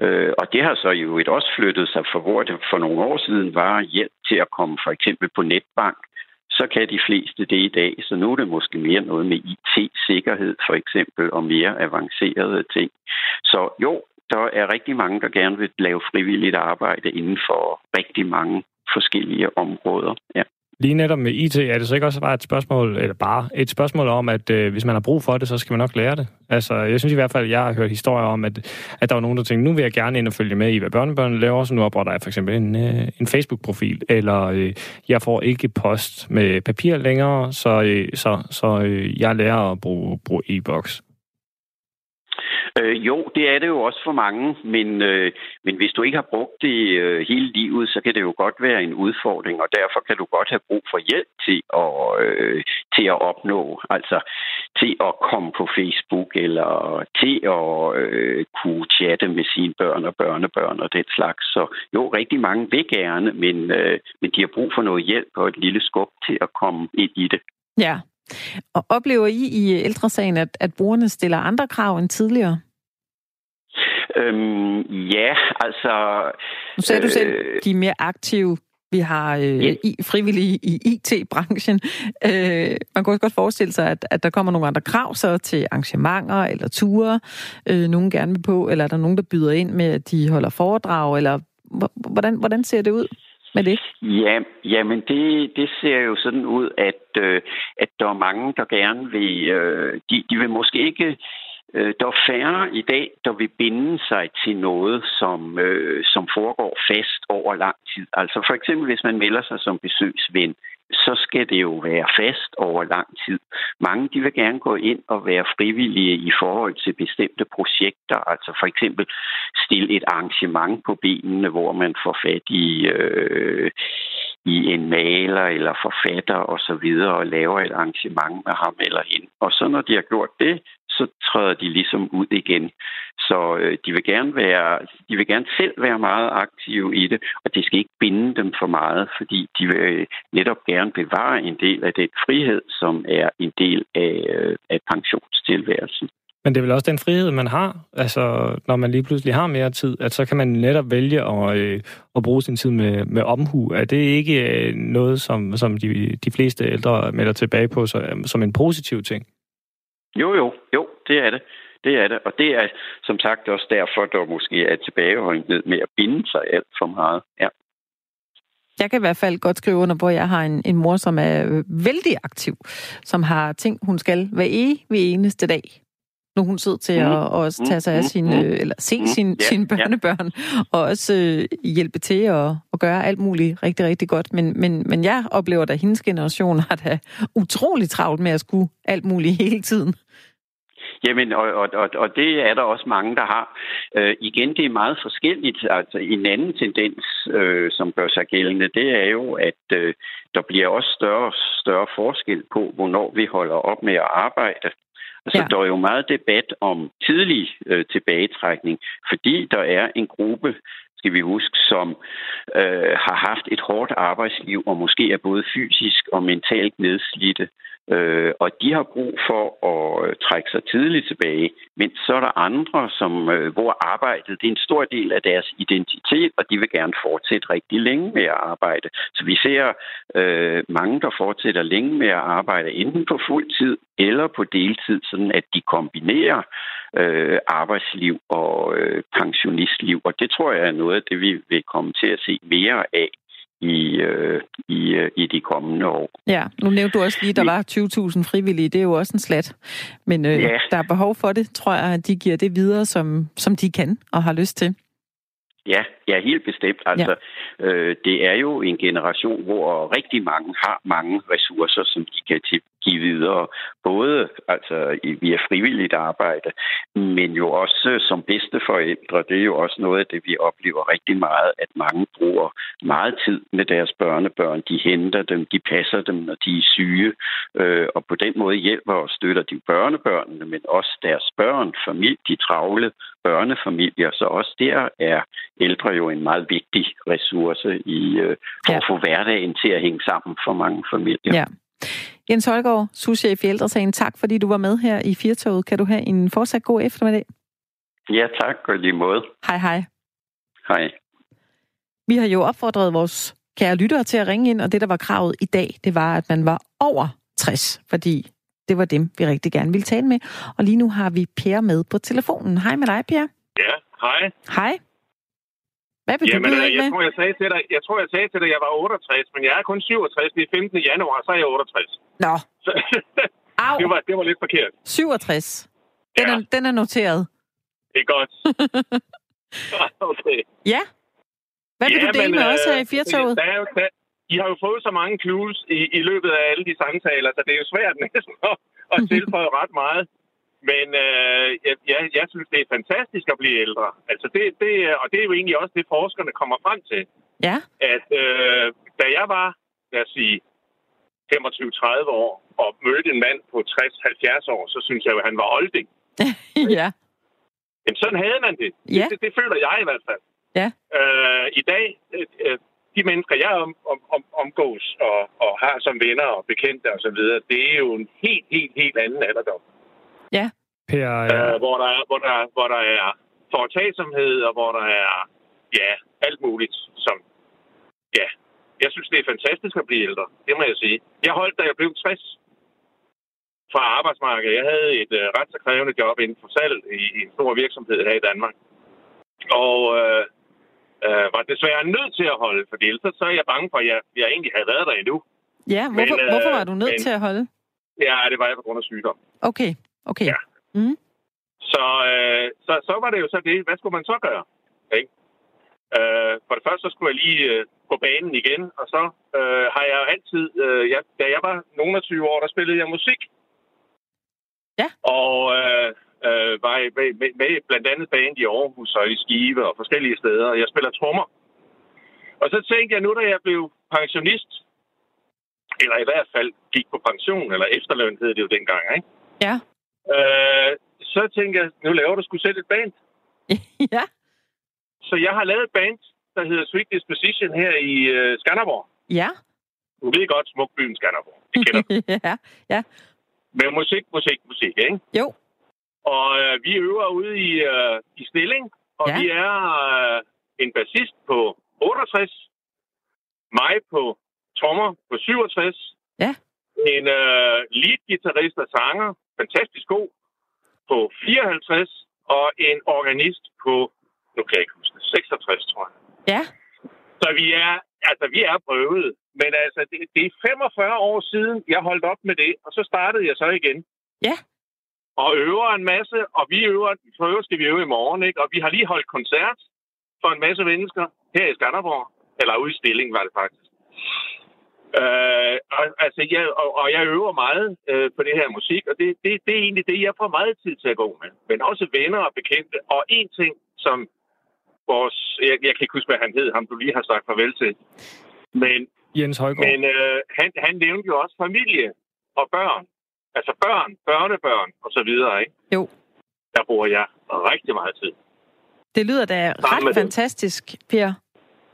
Øh, og det har så jo et også flyttet sig for, hvor det for nogle år siden var hjælp til at komme for eksempel på netbank. Så kan de fleste det i dag, så nu er det måske mere noget med IT-sikkerhed for eksempel, og mere avancerede ting. Så jo, der er rigtig mange, der gerne vil lave frivilligt arbejde inden for rigtig mange forskellige områder. Ja. Lige netop med IT, er det så ikke også bare et spørgsmål, eller bare et spørgsmål om, at øh, hvis man har brug for det, så skal man nok lære det? Altså, jeg synes i hvert fald, at jeg har hørt historier om, at, at der var nogen, der tænkte, nu vil jeg gerne ind og følge med i, hvad børnebørn laver, så nu opretter jeg for eksempel en, øh, en Facebook-profil, eller øh, jeg får ikke post med papir længere, så, øh, så, så øh, jeg lærer at bruge, bruge e-boks. Øh, jo, det er det jo også for mange, men, øh, men hvis du ikke har brugt det øh, hele livet, så kan det jo godt være en udfordring, og derfor kan du godt have brug for hjælp til at, øh, til at opnå, altså til at komme på Facebook, eller til at øh, kunne chatte med sine børn og børnebørn og den slags. Så jo, rigtig mange vil gerne, men, øh, men de har brug for noget hjælp og et lille skub til at komme ind i det. Ja, og oplever I i ældresagen, at, at brugerne stiller andre krav end tidligere? Øhm, ja, altså... Nu sagde øh, du selv, øh, de er mere aktive. Vi har øh, yeah. i, frivillige i IT-branchen. Øh, man kunne også godt forestille sig, at, at der kommer nogle andre krav så til arrangementer eller ture, øh, nogen gerne vil på, eller er der nogen, der byder ind med, at de holder foredrag, eller hvordan, hvordan ser det ud? Med det? Ja, jamen det, det ser jo sådan ud, at, øh, at der er mange, der gerne vil... Øh, de, de vil måske ikke Øh, Øh, der er færre i dag, der vil binde sig til noget, som, øh, som foregår fast over lang tid. Altså for eksempel, hvis man melder sig som besøgsven, så skal det jo være fast over lang tid. Mange de vil gerne gå ind og være frivillige i forhold til bestemte projekter, altså for eksempel stille et arrangement på benene, hvor man får fat i, øh, i en maler eller forfatter og så videre og laver et arrangement med ham eller hende. Og så når de har gjort det, så træder de ligesom ud igen. Så øh, de vil gerne være, de vil gerne selv være meget aktive i det, og det skal ikke binde dem for meget, fordi de vil øh, netop gerne bevare en del af den frihed, som er en del af, øh, af pensionstilværelsen. Men det er vel også den frihed, man har, altså når man lige pludselig har mere tid, at så kan man netop vælge at, øh, at bruge sin tid med, med omhu. Er det ikke øh, noget, som, som de, de fleste ældre melder tilbage på så, som en positiv ting? Jo, jo, jo, det er det. Det er det, og det er som sagt også derfor, der måske er tilbageholdenhed med at binde sig alt for meget. Ja. Jeg kan i hvert fald godt skrive under på, at jeg har en, en mor, som er vældig aktiv, som har ting, hun skal hver evig eneste dag. Nu hun sidder til mm. at også tage sig af sin, mm. eller se mm. sin, yeah, sine børnebørn, yeah. og også øh, hjælpe til at, at gøre alt muligt rigtig, rigtig godt. Men, men, men jeg oplever, at hendes generation har da utrolig travlt med at skulle alt muligt hele tiden. Jamen, og, og, og, og det er der også mange, der har. Øh, igen, det er meget forskelligt. Altså, en anden tendens, øh, som gør sig gældende, det er jo, at øh, der bliver også større større forskel på, hvornår vi holder op med at arbejde. Altså, ja. der er jo meget debat om tidlig øh, tilbagetrækning, fordi der er en gruppe, skal vi huske, som øh, har haft et hårdt arbejdsliv og måske er både fysisk og mentalt nedslidte. Øh, og de har brug for at øh, trække sig tidligt tilbage. Men så er der andre, som, øh, hvor arbejdet det er en stor del af deres identitet, og de vil gerne fortsætte rigtig længe med at arbejde. Så vi ser øh, mange, der fortsætter længe med at arbejde enten på fuld tid eller på deltid, sådan at de kombinerer øh, arbejdsliv og øh, pensionistliv. Og det tror jeg er noget af det, vi vil komme til at se mere af i, øh, i, øh, i de kommende år. Ja, nu nævnte du også lige, at der var 20.000 frivillige. Det er jo også en slat. Men øh, ja. der er behov for det, tror jeg, at de giver det videre, som, som de kan og har lyst til. Ja, ja, helt bestemt. Altså, ja. øh, det er jo en generation, hvor rigtig mange har mange ressourcer, som de kan give videre. Både altså, via frivilligt arbejde, men jo også som bedsteforældre. Det er jo også noget af det, vi oplever rigtig meget, at mange bruger meget tid med deres børnebørn. De henter dem, de passer dem, når de er syge. Øh, og på den måde hjælper og støtter de børnebørnene, men også deres børn, familie, de travle børnefamilier. Så også der er ældre jo en meget vigtig ressource i, øh, for ja. at få hverdagen til at hænge sammen for mange familier. Ja. Jens Holgaard, souschef i Ældresagen, tak fordi du var med her i Firtoget. Kan du have en fortsat god eftermiddag? Ja, tak, og lige måde. Hej, hej. Hej. Vi har jo opfordret vores kære lyttere til at ringe ind, og det, der var kravet i dag, det var, at man var over 60, fordi det var dem, vi rigtig gerne ville tale med. Og lige nu har vi Per med på telefonen. Hej med dig, Per. Ja, hej. Hej. Hvad vil Jamen, du byde øh, jeg, tror, jeg, sagde til dig, jeg tror, jeg sagde til dig, at jeg var 68, men jeg er kun 67. Det er 15. januar, så er jeg 68. Nå. Så, Au. det, var, det var lidt forkert. 67. Den, ja. er, den er noteret. Det er godt. okay. Ja. Hvad vil ja, du dele men, med os her i Firtoget? Der er jo, der, I har jo fået så mange clues i, i løbet af alle de samtaler, så det er jo svært næsten at, at tilføje ret meget. Men øh, ja, jeg synes, det er fantastisk at blive ældre. Altså det, det, og det er jo egentlig også det, forskerne kommer frem til. Ja. At øh, da jeg var, lad os sige, 25-30 år, og mødte en mand på 60-70 år, så synes jeg jo, at han var olding. ja. Jamen, sådan havde man det. Ja. Det, det, det føler jeg i hvert fald. Ja. Øh, I dag, øh, de mennesker, jeg om, om, om, omgås og, og har som venner og bekendte osv., det er jo en helt, helt, helt anden alderdom. Ja. Per, ja. Øh, hvor, der, hvor, der, hvor der er foretagsomhed, og hvor der er ja, alt muligt, som ja, jeg synes, det er fantastisk at blive ældre. Det må jeg sige. Jeg holdt, da jeg blev 60 fra arbejdsmarkedet. Jeg havde et øh, ret så krævende job inden for salg i, i en stor virksomhed her i Danmark. Og øh, øh, var desværre nødt til at holde, for ellers så er jeg bange for, at jeg, jeg egentlig havde været der endnu. Ja, hvorfor, Men, øh, hvorfor var du nødt men- til at holde? Ja, det var jeg på grund af sygdom. Okay, okay. Ja. Mm. Så, øh, så, så var det jo så det. Hvad skulle man så gøre? Ikke? Øh, for det første, så skulle jeg lige øh, på banen igen, og så øh, har jeg jo altid... Øh, jeg, da jeg var nogle af 20 år, der spillede jeg musik. Ja. Og øh, øh, var i- med, med, med blandt andet band i Aarhus og i Skive og forskellige steder. Jeg spiller trommer. Og så tænkte jeg, nu da jeg blev pensionist, eller i hvert fald gik på pension, eller efterløn hed det jo dengang, ikke? Ja. Øh, så tænkte jeg, nu laver du sgu selv et band. ja. Så jeg har lavet et band, der hedder Sweet Disposition her i øh, Skanderborg. Ja. Du ved godt, Smukbyen Skanderborg. Det kender du. ja. Ja. Med musik, musik, musik, ikke? Jo. Og øh, vi øver ude i, øh, i Stilling, og Ja. vi er øh, en bassist på 68, mig på trommer på 67, Ja. en øh, lead-gitarrist og sanger, fantastisk god, på 54, og en organist på, nu kan jeg ikke huske det, 66, tror jeg. Ja. Så vi er, altså, vi er prøvet. Men altså, det, det er 45 år siden, jeg holdt op med det, og så startede jeg så igen. Ja. Og øver en masse, og vi øver, øvrigt skal vi øve i morgen, ikke? Og vi har lige holdt koncert for en masse mennesker her i Skanderborg. Eller ude i Stilling, var det faktisk. Øh, og, altså, jeg, og, og jeg øver meget øh, på det her musik, og det, det, det er egentlig det, jeg får meget tid til at gå med. Men også venner og bekendte. Og en ting, som vores... Jeg, jeg kan ikke huske, hvad han hed, ham du lige har sagt farvel til. Men, Jens Højgaard. men øh, han, han nævnte jo også familie og børn. Altså børn, børnebørn og så videre, ikke? Jo. Der bruger jeg rigtig meget tid. Det lyder da med ret fantastisk, Per,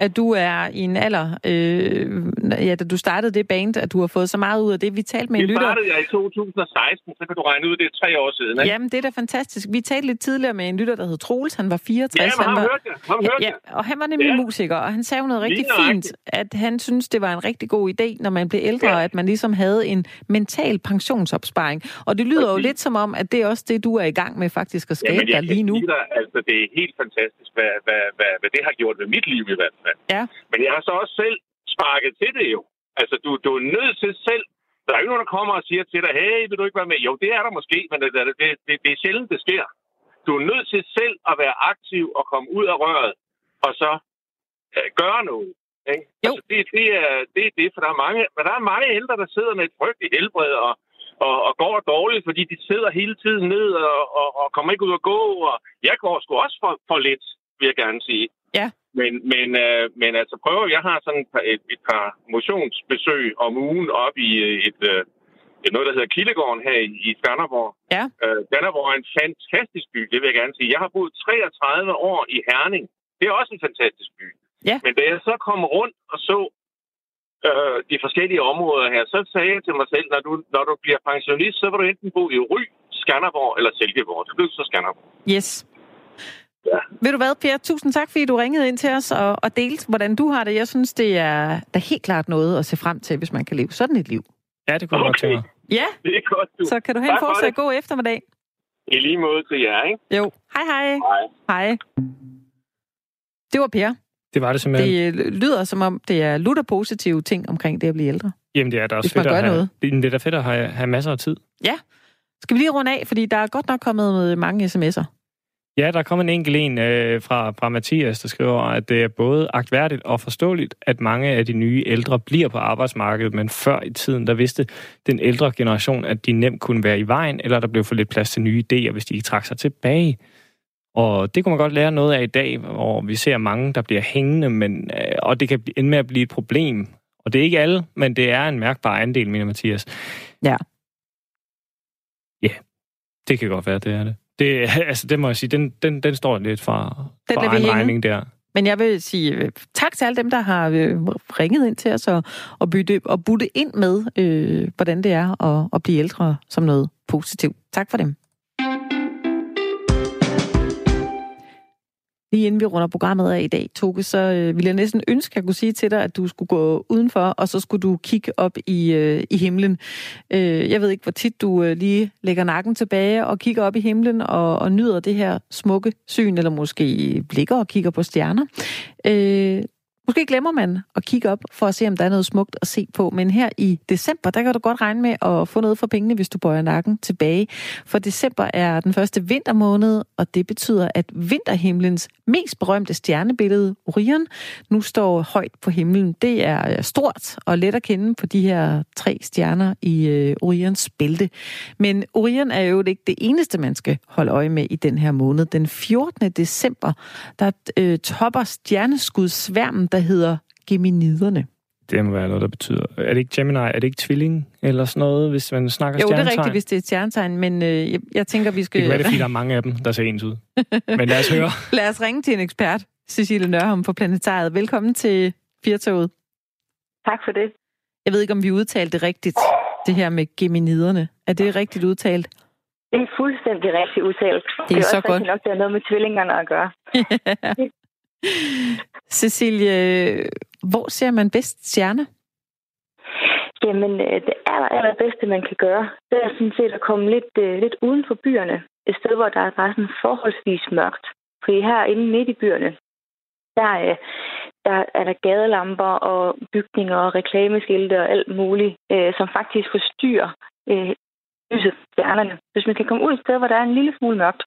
at du er i en alder, øh, ja, da du startede det band, at du har fået så meget ud af det. Vi talte med en Det lytter. startede jeg i 2016, så kan du regne ud, det er tre år siden, ikke? Jamen, det er da fantastisk. Vi talte lidt tidligere med en lytter, der hed Troels. Han var 64. Jamen, han var, hørte jeg. Ham hørte ja, jeg. og han var nemlig Ja. musiker, og han sagde jo noget rigtig Lige fint, at han synes, det var en rigtig god idé, når man blev ældre, Ja. at man ligesom havde en mental pensionsopsparing. Og det lyder jo Præcis. lidt som om, at det er også det, du er i gang med faktisk at skabe der kan lige nu. dig, altså, det er helt fantastisk, hvad, hvad, hvad, hvad det har gjort ved mit liv i hvert fald. Ja. Men jeg har så også selv sparket til det jo. Altså, du, du er nødt til selv... Der er ikke nogen, der kommer og siger til dig, hey, vil du ikke være med? Jo, det er der måske, men det, det, det, det, er sjældent, det sker. Du er nødt til selv at være aktiv og komme ud af røret, og så øh, gøre noget. Ikke? Jo. Altså, det, det, er, det er det, for der er mange, men der er mange ældre, der sidder med et frygteligt helbred og, og, og går dårligt, fordi de sidder hele tiden ned og, og, og kommer ikke ud at gå. Og jeg går sgu også for, for lidt, vil jeg gerne sige. Ja. Men, men, øh, men altså prøv, jeg har sådan et par, et, et par motionsbesøg om ugen op i øh, et, øh, et noget, der hedder Kildegården her i, i Skanderborg. Ja. Øh, Skanderborg er en fantastisk by, det vil jeg gerne sige. Jeg har boet 33 år i Herning. Det er også en fantastisk by. Ja. Men da jeg så kom rundt og så øh, de forskellige områder her, så sagde jeg til mig selv, når du, når du bliver pensionist, så vil du enten bo i Ry, Skanderborg eller Silkeborg. Det blev så Skanderborg. Yes. Ja. Ved du hvad, Per? Tusind tak, fordi du ringede ind til os og, og delte, hvordan du har det. Jeg synes, det er, der er helt klart noget at se frem til, hvis man kan leve sådan et liv. Ja, det kunne jeg godt Okay. tænke. Ja, Det er godt, du. så kan du have en Tak for fortsat god eftermiddag. I lige måde til jer, ikke? Jo. Hej, hej. Hej. Hej. Det var Per. Det var det simpelthen. Det lyder som om, det er lutter positive ting omkring det at blive ældre. Jamen, det er da også hvis man fedt at gør have, noget. Det er da fedt at have, have masser af tid. Skal vi lige runde af, fordi der er godt nok kommet mange sms'er. Ja, der er kommet en enkelt en øh, fra, fra Mathias, der skriver, at det er både agtværdigt og forståeligt, at mange af de nye ældre bliver på arbejdsmarkedet, men før i tiden, der vidste den ældre generation, at de nemt kunne være i vejen, eller der blev for lidt plads til nye idéer, hvis de ikke trak sig tilbage. Og det kunne man godt lære noget af i dag, hvor vi ser mange, der bliver hængende, men, øh, og det kan blive- ende med at blive et problem. Og det er ikke alle, men det er en mærkbar andel, mener Mathias. Ja. Ja, det kan godt være, det er det. Det, altså, det må jeg sige, den, den, den står lidt fra, Den fra egen regning der. Men jeg vil sige øh, tak til alle dem, der har øh, ringet ind til os og, og, bytte, og butte ind med, øh, hvordan det er at, at blive ældre som noget positivt. Tak for dem. Lige inden vi runder programmet af i dag, Toke, så øh, ville jeg næsten ønske, at jeg kunne sige til dig, at du skulle gå udenfor, og så skulle du kigge op i, øh, i himlen. Øh, jeg ved ikke, hvor tit du øh, lige lægger nakken tilbage og kigger op i himlen og, og nyder det her smukke syn, eller måske blikker og kigger på stjerner. Øh, Måske glemmer man at kigge op for at se, om der er noget smukt at se på. Men her i december, der kan du godt regne med at få noget for pengene, hvis du bøjer nakken tilbage. For december er den første vintermåned, og det betyder, at vinterhimlens mest berømte stjernebillede, Orion, nu står højt på himlen. Det er øh, stort og let at kende på de her tre stjerner i øh, Orions bælte. Men Orion er jo ikke det eneste, man skal holde øje med i den her måned. Den 14. december, der øh, topper stjerneskudsværmen, der hedder Geminiderne. Det må være noget, der betyder... Er det ikke Gemini? Er det ikke tvilling? Eller sådan noget, hvis man snakker Jo, det er rigtigt, hvis det er et stjernetegn, men øh, jeg, jeg tænker, vi skal... Det kan være, det fordi, der er mange af dem, der ser ens ud. Men lad os høre. lad os ringe til en ekspert, Cecilie Nørholm på Planetariet. Velkommen til Firtoget. Tak for det. Jeg ved ikke, om vi udtalte det rigtigt, det her med geminiderne. Er det rigtigt udtalt? Det er fuldstændig rigtigt udtalt. Det er, det er så også godt. nok, det har noget med tvillingerne at gøre. Cecilie, hvor ser man bedst stjerner? Jamen, øh, det aller, allerbedste, man kan gøre, det er sådan set at komme lidt, øh, lidt uden for byerne. Et sted, hvor der er bare sådan forholdsvis mørkt. Fordi herinde midt i byerne, der, øh, der er der gadelamper og bygninger og reklameskilte og alt muligt, som faktisk forstyrrer lyset fra stjernerne. Hvis man kan komme ud et sted, hvor der er en lille smule mørkt,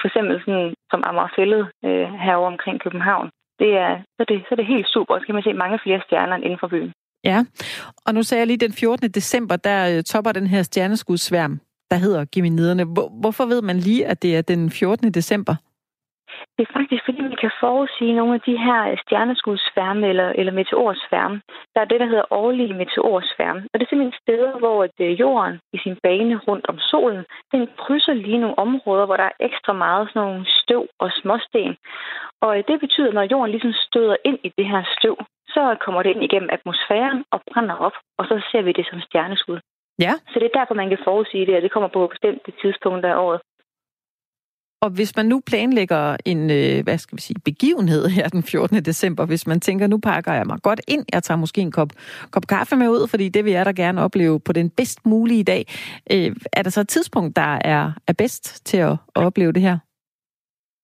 for eksempel sådan, som Amagerfællet uh, herovre omkring København, det er, så, er det, så er det helt super. Så kan man se mange flere stjerner end inden for byen. Ja, og nu sagde jeg lige den 14. december, der øh, topper den her stjerneskudsværm, der hedder Geminiderne. Hvor, hvorfor ved man lige, at det er den 14. december? Det er faktisk, fordi man kan forudsige nogle af de her stjerneskudsværme eller, eller meteorsværme. Der er det, der hedder årlige meteorsværme. Og det er simpelthen steder, hvor at jorden i sin bane rundt om solen, den krydser lige nogle områder, hvor der er ekstra meget sådan nogle støv og småsten. Og det betyder, at når jorden ligesom støder ind i det her støv, så kommer det ind igennem atmosfæren og brænder op, og så ser vi det som stjerneskud. Ja. Så det er derfor, man kan forudsige det, og det kommer på bestemte tidspunkter af året. Og hvis man nu planlægger en, øh, hvad skal vi sige, begivenhed her den 14. december, hvis man tænker, nu pakker jeg mig godt ind, jeg tager måske en kop, kop kaffe med ud, fordi det vil jeg da gerne opleve på den bedst mulige dag. Øh, er der så et tidspunkt, der er, er bedst til at, at opleve det her?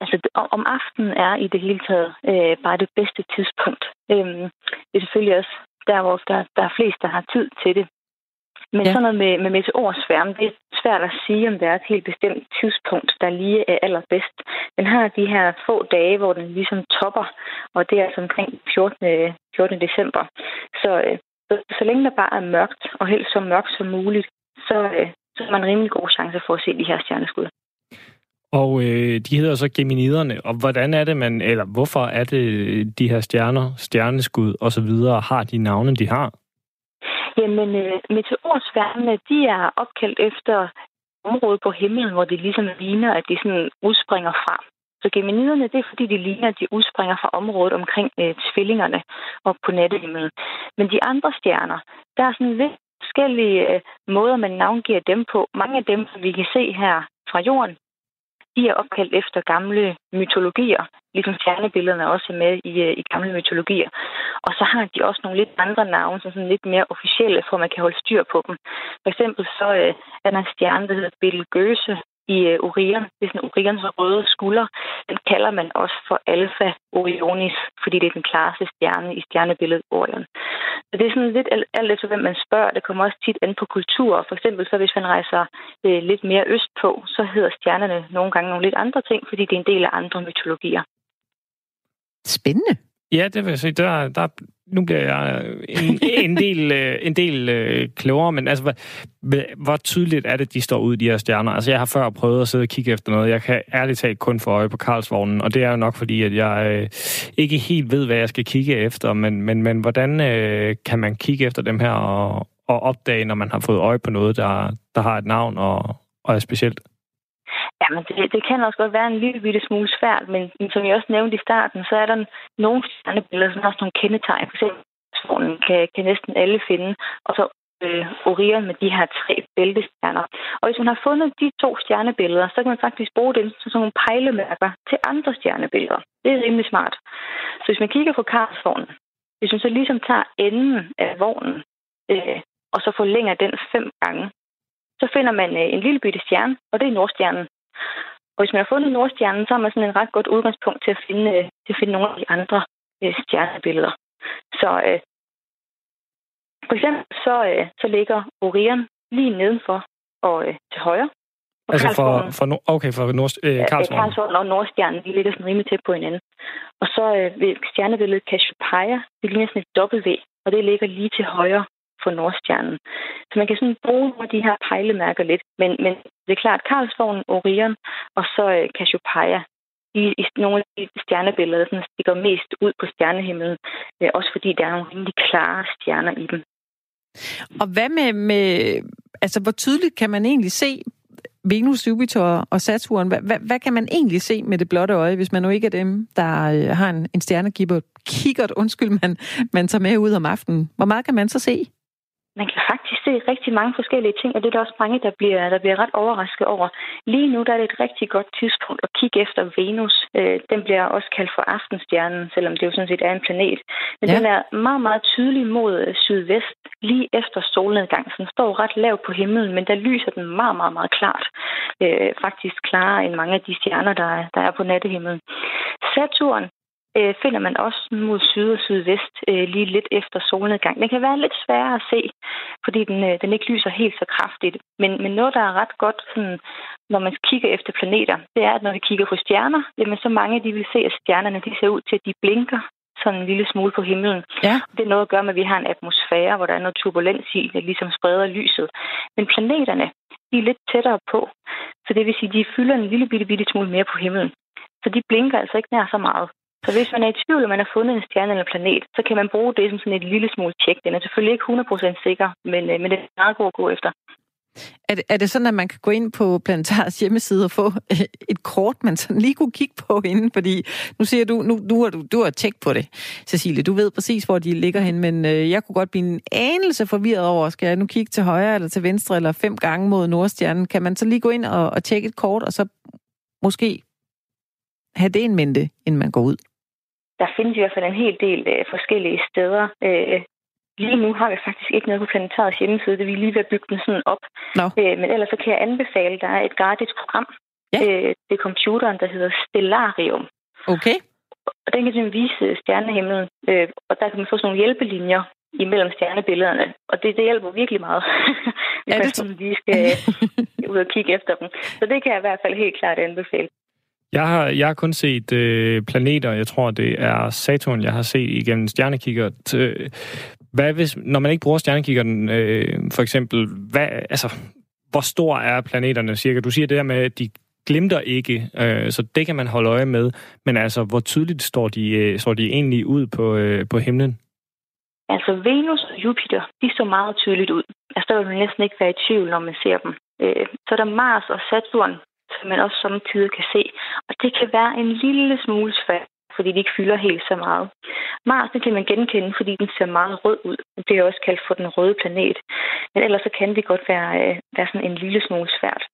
Altså, om aftenen er i det hele taget øh, bare det bedste tidspunkt. Øhm, det er selvfølgelig også der, hvor der, der er flest, der har tid til det. Men ja. sådan noget med, med meteorsværme, det er svært at sige, om det er et helt bestemt tidspunkt, der lige er allerbedst. Den har de her få dage, hvor den ligesom topper, og det er altså omkring 14. 14. december. Så, øh, så, så længe der bare er mørkt, og helst så mørkt som muligt, så, øh, så har man rimelig god chance for at se de her stjerneskud. Og øh, de hedder så geminiderne, og hvordan er det man, eller hvorfor er det de her stjerner, stjerneskud osv. har de navne, de har? Jamen, øh, meteorsværmene, de er opkaldt efter området på himlen, hvor det ligesom ligner, at de sådan udspringer fra. Så geminiderne, det er fordi, de ligner, at de udspringer fra området omkring øh, tvillingerne og på nattehimlen. Men de andre stjerner, der er sådan lidt forskellige øh, måder, man navngiver dem på. Mange af dem, som vi kan se her fra jorden, de er opkaldt efter gamle mytologier, ligesom stjernebillederne også er med i, øh, i gamle mytologier. Og så har de også nogle lidt andre navne, som sådan lidt mere officielle, for man kan holde styr på dem. For eksempel så øh, er der en stjerne, der hedder Betelgeuse i øh, Orion. Det er sådan Orions røde skulder. Den kalder man også for Alpha Orionis, fordi det er den klareste stjerne i stjernebilledet Orion. Så det er sådan lidt alt efter, hvem man spørger. Det kommer også tit an på kultur. For eksempel så hvis man rejser øh, lidt mere østpå, så hedder stjernerne nogle gange nogle lidt andre ting, fordi det er en del af andre mytologier. Spændende. Ja, det vil jeg sige. Der, der, nu bliver jeg en, en del, øh, en del øh, klogere, men altså, hvor, hvor tydeligt er det, de står ud, de her stjerner? Altså, jeg har før prøvet at sidde og kigge efter noget. Jeg kan ærligt talt kun få øje på Karlsvognen, og det er jo nok fordi, at jeg øh, ikke helt ved, hvad jeg skal kigge efter, men, men, men hvordan øh, kan man kigge efter dem her og, og opdage, når man har fået øje på noget, der, der har et navn og, og er specielt? Jamen, det, det kan også godt være en lille bitte smule svært, men som jeg også nævnte i starten, så er der nogle stjernebilleder, som har sådan nogle kendetegn. For eksempel kan, kan næsten alle finde. Og så øh, Orion med de her tre bæltestjerner. Og hvis man har fundet de to stjernebilleder, så kan man faktisk bruge dem som nogle pejlemærker til andre stjernebilleder. Det er rimelig smart. Så hvis man kigger på Karlsvognen, hvis man så ligesom tager enden af vognen, øh, og så forlænger den fem gange, så finder man øh, en lille bitte stjerne, og det er Nordstjernen. Og hvis man har fundet Nordstjernen, så har man sådan en ret godt udgangspunkt til at finde, øh, til at finde nogle af de andre øh, stjernebilleder. Så øh, for eksempel så, øh, så ligger Orion lige nedenfor og øh, til højre. Og altså for, for, okay, for Nord, øh, Karlsvogn. Karlsvogn og Nordstjernen, de ligger sådan rimelig tæt på hinanden. Og så øh, ved stjernebilledet Cassiopeia, det ligner sådan et W, og det ligger lige til højre på Nordstjernen. Så man kan sådan bruge nogle af de her pejlemærker lidt. Men, men det er klart, Karlsvognen, Orion og så øh, Cassiopeia, de, i nogle af de stjernebilleder sådan stikker mest ud på stjernehimlen, øh, også fordi der er nogle rimelig klare stjerner i dem. Og hvad med, med altså hvor tydeligt kan man egentlig se Venus, Jupiter og Saturn, hvad, hvad, hvad kan man egentlig se med det blotte øje, hvis man nu ikke er dem, der øh, har en, en stjernekikkert, kikkert, undskyld, man, man tager med ud om aftenen? Hvor meget kan man så se? Man kan faktisk se rigtig mange forskellige ting, og det er der også mange, der bliver, der bliver ret overrasket over. Lige nu der er det et rigtig godt tidspunkt at kigge efter Venus. Øh, den bliver også kaldt for aftenstjernen, selvom det jo sådan set er en planet. Men ja. den er meget, meget tydelig mod øh, sydvest, lige efter solnedgang. Så den står ret lavt på himlen, men der lyser den meget, meget, meget klart. Øh, faktisk klarere end mange af de stjerner, der, der er på nattehimlen. Saturn øh, finder man også mod syd og sydvest øh, lige lidt efter solnedgang. Den kan være lidt sværere at se, fordi den, øh, den ikke lyser helt så kraftigt. Men, men noget, der er ret godt, sådan, når man kigger efter planeter, det er, at når vi kigger på stjerner, jamen så mange de vil se, at stjernerne de ser ud til, at de blinker sådan en lille smule på himlen. Ja. Det er noget at gøre med, at vi har en atmosfære, hvor der er noget turbulens i, der ligesom spreder lyset. Men planeterne, de er lidt tættere på. Så det vil sige, at de fylder en lille bitte, bitte smule mere på himlen. Så de blinker altså ikke nær så meget. Så hvis man er i tvivl, om man har fundet en stjerne eller planet, så kan man bruge det som sådan et lille smule tjek. Den er selvfølgelig ikke 100% sikker, men, øh, men det er meget god at gå efter. Er det, er det sådan, at man kan gå ind på Planetars hjemmeside og få øh, et kort, man sådan lige kunne kigge på inden? Fordi nu siger du, nu, nu har du, du har tjek på det, Cecilie. Du ved præcis, hvor de ligger hen, men øh, jeg kunne godt blive en anelse forvirret over, skal jeg nu kigge til højre eller til venstre eller fem gange mod Nordstjernen? Kan man så lige gå ind og, og tjekke et kort, og så måske have det en mente, inden man går ud? Der findes i hvert fald en hel del øh, forskellige steder. Øh, lige nu har vi faktisk ikke noget på Planetariets hjemmeside, det vi lige ved at bygge den sådan op. No. Øh, men ellers så kan jeg anbefale, der er et gratis program. Ja. Øh, det er computeren, der hedder Stellarium. Okay. Og den kan simpelthen vise stjernehimlen, øh, og der kan man få sådan nogle hjælpelinjer imellem stjernebillederne. Og det, det hjælper virkelig meget, hvis ja, man sådan lige skal ud og kigge efter dem. Så det kan jeg i hvert fald helt klart anbefale. Jeg har, jeg har kun set øh, planeter. Jeg tror, det er Saturn, jeg har set igennem stjernekikker. Øh, hvad hvis, når man ikke bruger stjernekikkeren, øh, for eksempel, hvad, altså, hvor stor er planeterne cirka? Du siger det der med, at de glimter ikke, øh, så det kan man holde øje med. Men altså, hvor tydeligt står de, øh, står de egentlig ud på, øh, på himlen? Altså, Venus og Jupiter, de står meget tydeligt ud. Altså, der vil man næsten ikke være i tvivl, når man ser dem. Øh, så er der Mars og Saturn, som man også samtidig kan se. Og det kan være en lille smule svært, fordi de ikke fylder helt så meget. Mars det kan man genkende, fordi den ser meget rød ud. Det er også kaldt for den røde planet. Men ellers så kan det godt være, øh, være sådan en lille smule svært.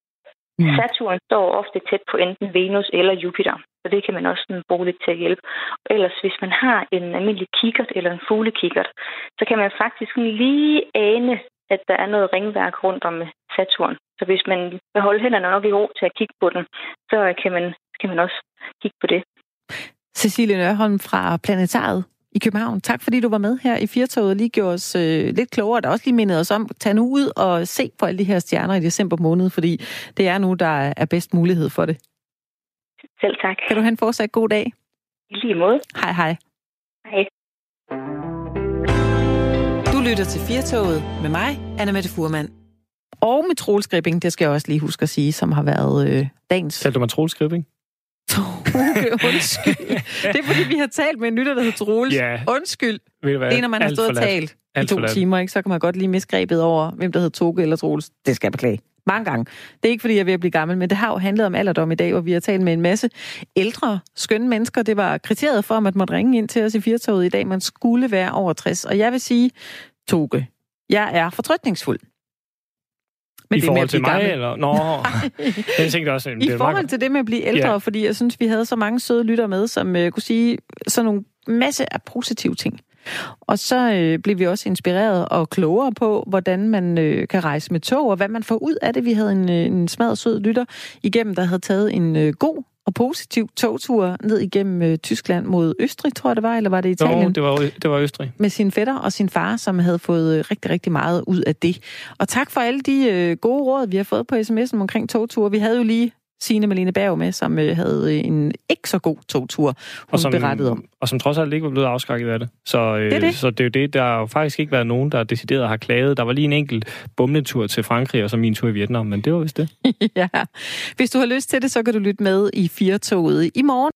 Mm. Saturn står ofte tæt på enten Venus eller Jupiter, så det kan man også bruge lidt til at hjælpe. Og ellers, hvis man har en almindelig kikkert eller en fuglekikkert, så kan man faktisk lige ane, at der er noget ringværk rundt om Saturn. Så hvis man vil holde hænderne nok i ro til at kigge på den, så kan man, kan man også kigge på det. Cecilie Nørholm fra Planetariet i København. Tak fordi du var med her i Firtoget og lige gjorde os øh, lidt klogere. Der også lige mindet os om, tag nu ud og se på alle de her stjerner i december måned, fordi det er nu, der er bedst mulighed for det. Selv tak. Kan du have en fortsat god dag? I lige måde. Hej hej. Hej. Du lytter til Firtoget med mig, Anna Mette Furman. Og med Troels Gripping, det skal jeg også lige huske at sige, som har været øh, dagens... Talte du med Troels Gripping? Undskyld. Det er fordi, vi har talt med en lytter, der hedder Troels. Ja. Undskyld. Ved du hvad? Det er, når man har stået og talt i to timer, ikke? så kan man godt lige misgrebet over, hvem der hedder Toge eller Troels. Det skal jeg beklage. Mange gange. Det er ikke, fordi jeg er ved at blive gammel, men det har jo handlet om alderdom i dag, hvor vi har talt med en masse ældre, skønne mennesker. Det var kriteriet for, at man måtte ringe ind til os i Firtoget i dag. Man skulle være over 60. Og jeg vil sige, Toge, Jeg er fortrykningsfuld. Men I det forhold til mig, gammel. eller? Nå, jeg tænkte også... I forhold meget... til det med at blive ældre, ja. fordi jeg synes, vi havde så mange søde lytter med, som uh, kunne sige sådan nogle masse af positive ting. Og så øh, blev vi også inspireret og klogere på, hvordan man øh, kan rejse med tog, og hvad man får ud af det. Vi havde en, øh, en smadret sød lytter igennem, der havde taget en øh, god og positiv togtur ned igennem øh, Tyskland mod Østrig, tror jeg det var, eller var det Italien? Jo, det var, det var Østrig. Med sin fætter og sin far, som havde fået øh, rigtig, rigtig meget ud af det. Og tak for alle de øh, gode råd, vi har fået på sms'en omkring togture. Vi havde jo lige Signe Malene Berg med, som øh, havde en ikke så god togtur, hun og som, berettede om. Og som trods alt ikke var blevet afskrækket af det. Så, øh, det er det. så det er jo det, der har jo faktisk ikke været nogen, der decideret har klaget. Der var lige en enkelt bumletur til Frankrig, og så min tur i Vietnam, men det var vist det. ja. Hvis du har lyst til det, så kan du lytte med i Firtoget i morgen.